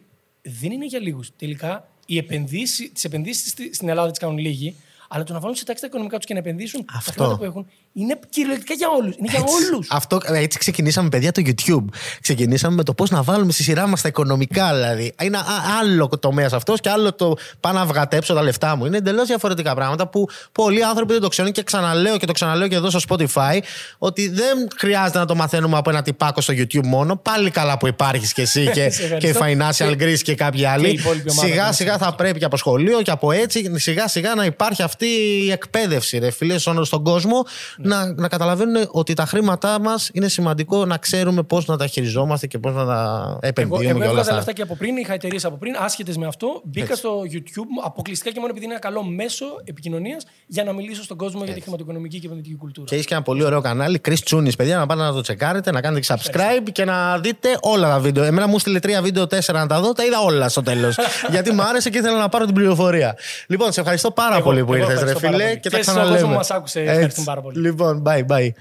δεν είναι για λίγους. Τελικά οι επενδύσει, τις επενδύσεις στην Ελλάδα τις κάνουν λίγοι, αλλά το να βάλουν σε τάξη τα οικονομικά τους και να επενδύσουν Αυτό. τα χρήματα που έχουν είναι κυριολεκτικά για όλους. Είναι για όλους. Αυτό, έτσι ξεκινήσαμε, παιδιά, το YouTube. Ξεκινήσαμε με το πώς να βάλουμε στη σειρά μας τα οικονομικά, δηλαδή. Είναι α- άλλο τομέας αυτός και άλλο το πάω να βγατέψω τα λεφτά μου. Είναι εντελώς διαφορετικά πράγματα που πολλοί άνθρωποι δεν το ξέρουν και ξαναλέω και το ξαναλέω και εδώ στο Spotify ότι δεν χρειάζεται να το μαθαίνουμε από ένα τυπάκο στο YouTube μόνο. Πάλι καλά που υπάρχεις και εσύ και, Σε και ευχαριστώ. Financial Greece και κάποιοι η άλλοι. υπόλοιπη ομάδα που Σιγά μας σιγά θα πρέπει και από σχολείο και από έτσι, σιγά σιγά να υπάρχει αυτή η εκπαίδευση, ρε φίλε, στον στον κόσμο να, να καταλαβαίνουν ότι τα χρήματά μας είναι σημαντικό να ξέρουμε πώς να τα χειριζόμαστε και πώς να τα Εγώ, επενδύουμε εγώ και όλα έβγαζα αυτά. λεφτά και από πριν, είχα εταιρείες από πριν, άσχετες με αυτό. Μπήκα στο YouTube αποκλειστικά και μόνο επειδή είναι ένα καλό μέσο επικοινωνίας για να μιλήσω στον κόσμο για τη χρηματοοικονομική και επενδυτική κουλτούρα. Και έχεις και ένα πολύ ωραίο κανάλι, Chris Τσούνη, παιδιά, να πάτε να το τσεκάρετε, να κάνετε και subscribe και να δείτε όλα τα βίντεο. Εμένα μου στείλε τρία βίντεο, τέσσερα να τα δω, τα είδα όλα στο τέλος. γιατί μου άρεσε και ήθελα να πάρω την πληροφορία. Λοιπόν, σε ευχαριστώ πάρα Εγώ- πολύ που εγώ ήρθες, ρε ευχαριστώ πάρα φίλε, πολύ. και τα Και στον ξαναλέμε. κόσμος που μας άκουσε, ευχαριστούμε Έτσι. πάρα πολύ. Bye. Bye.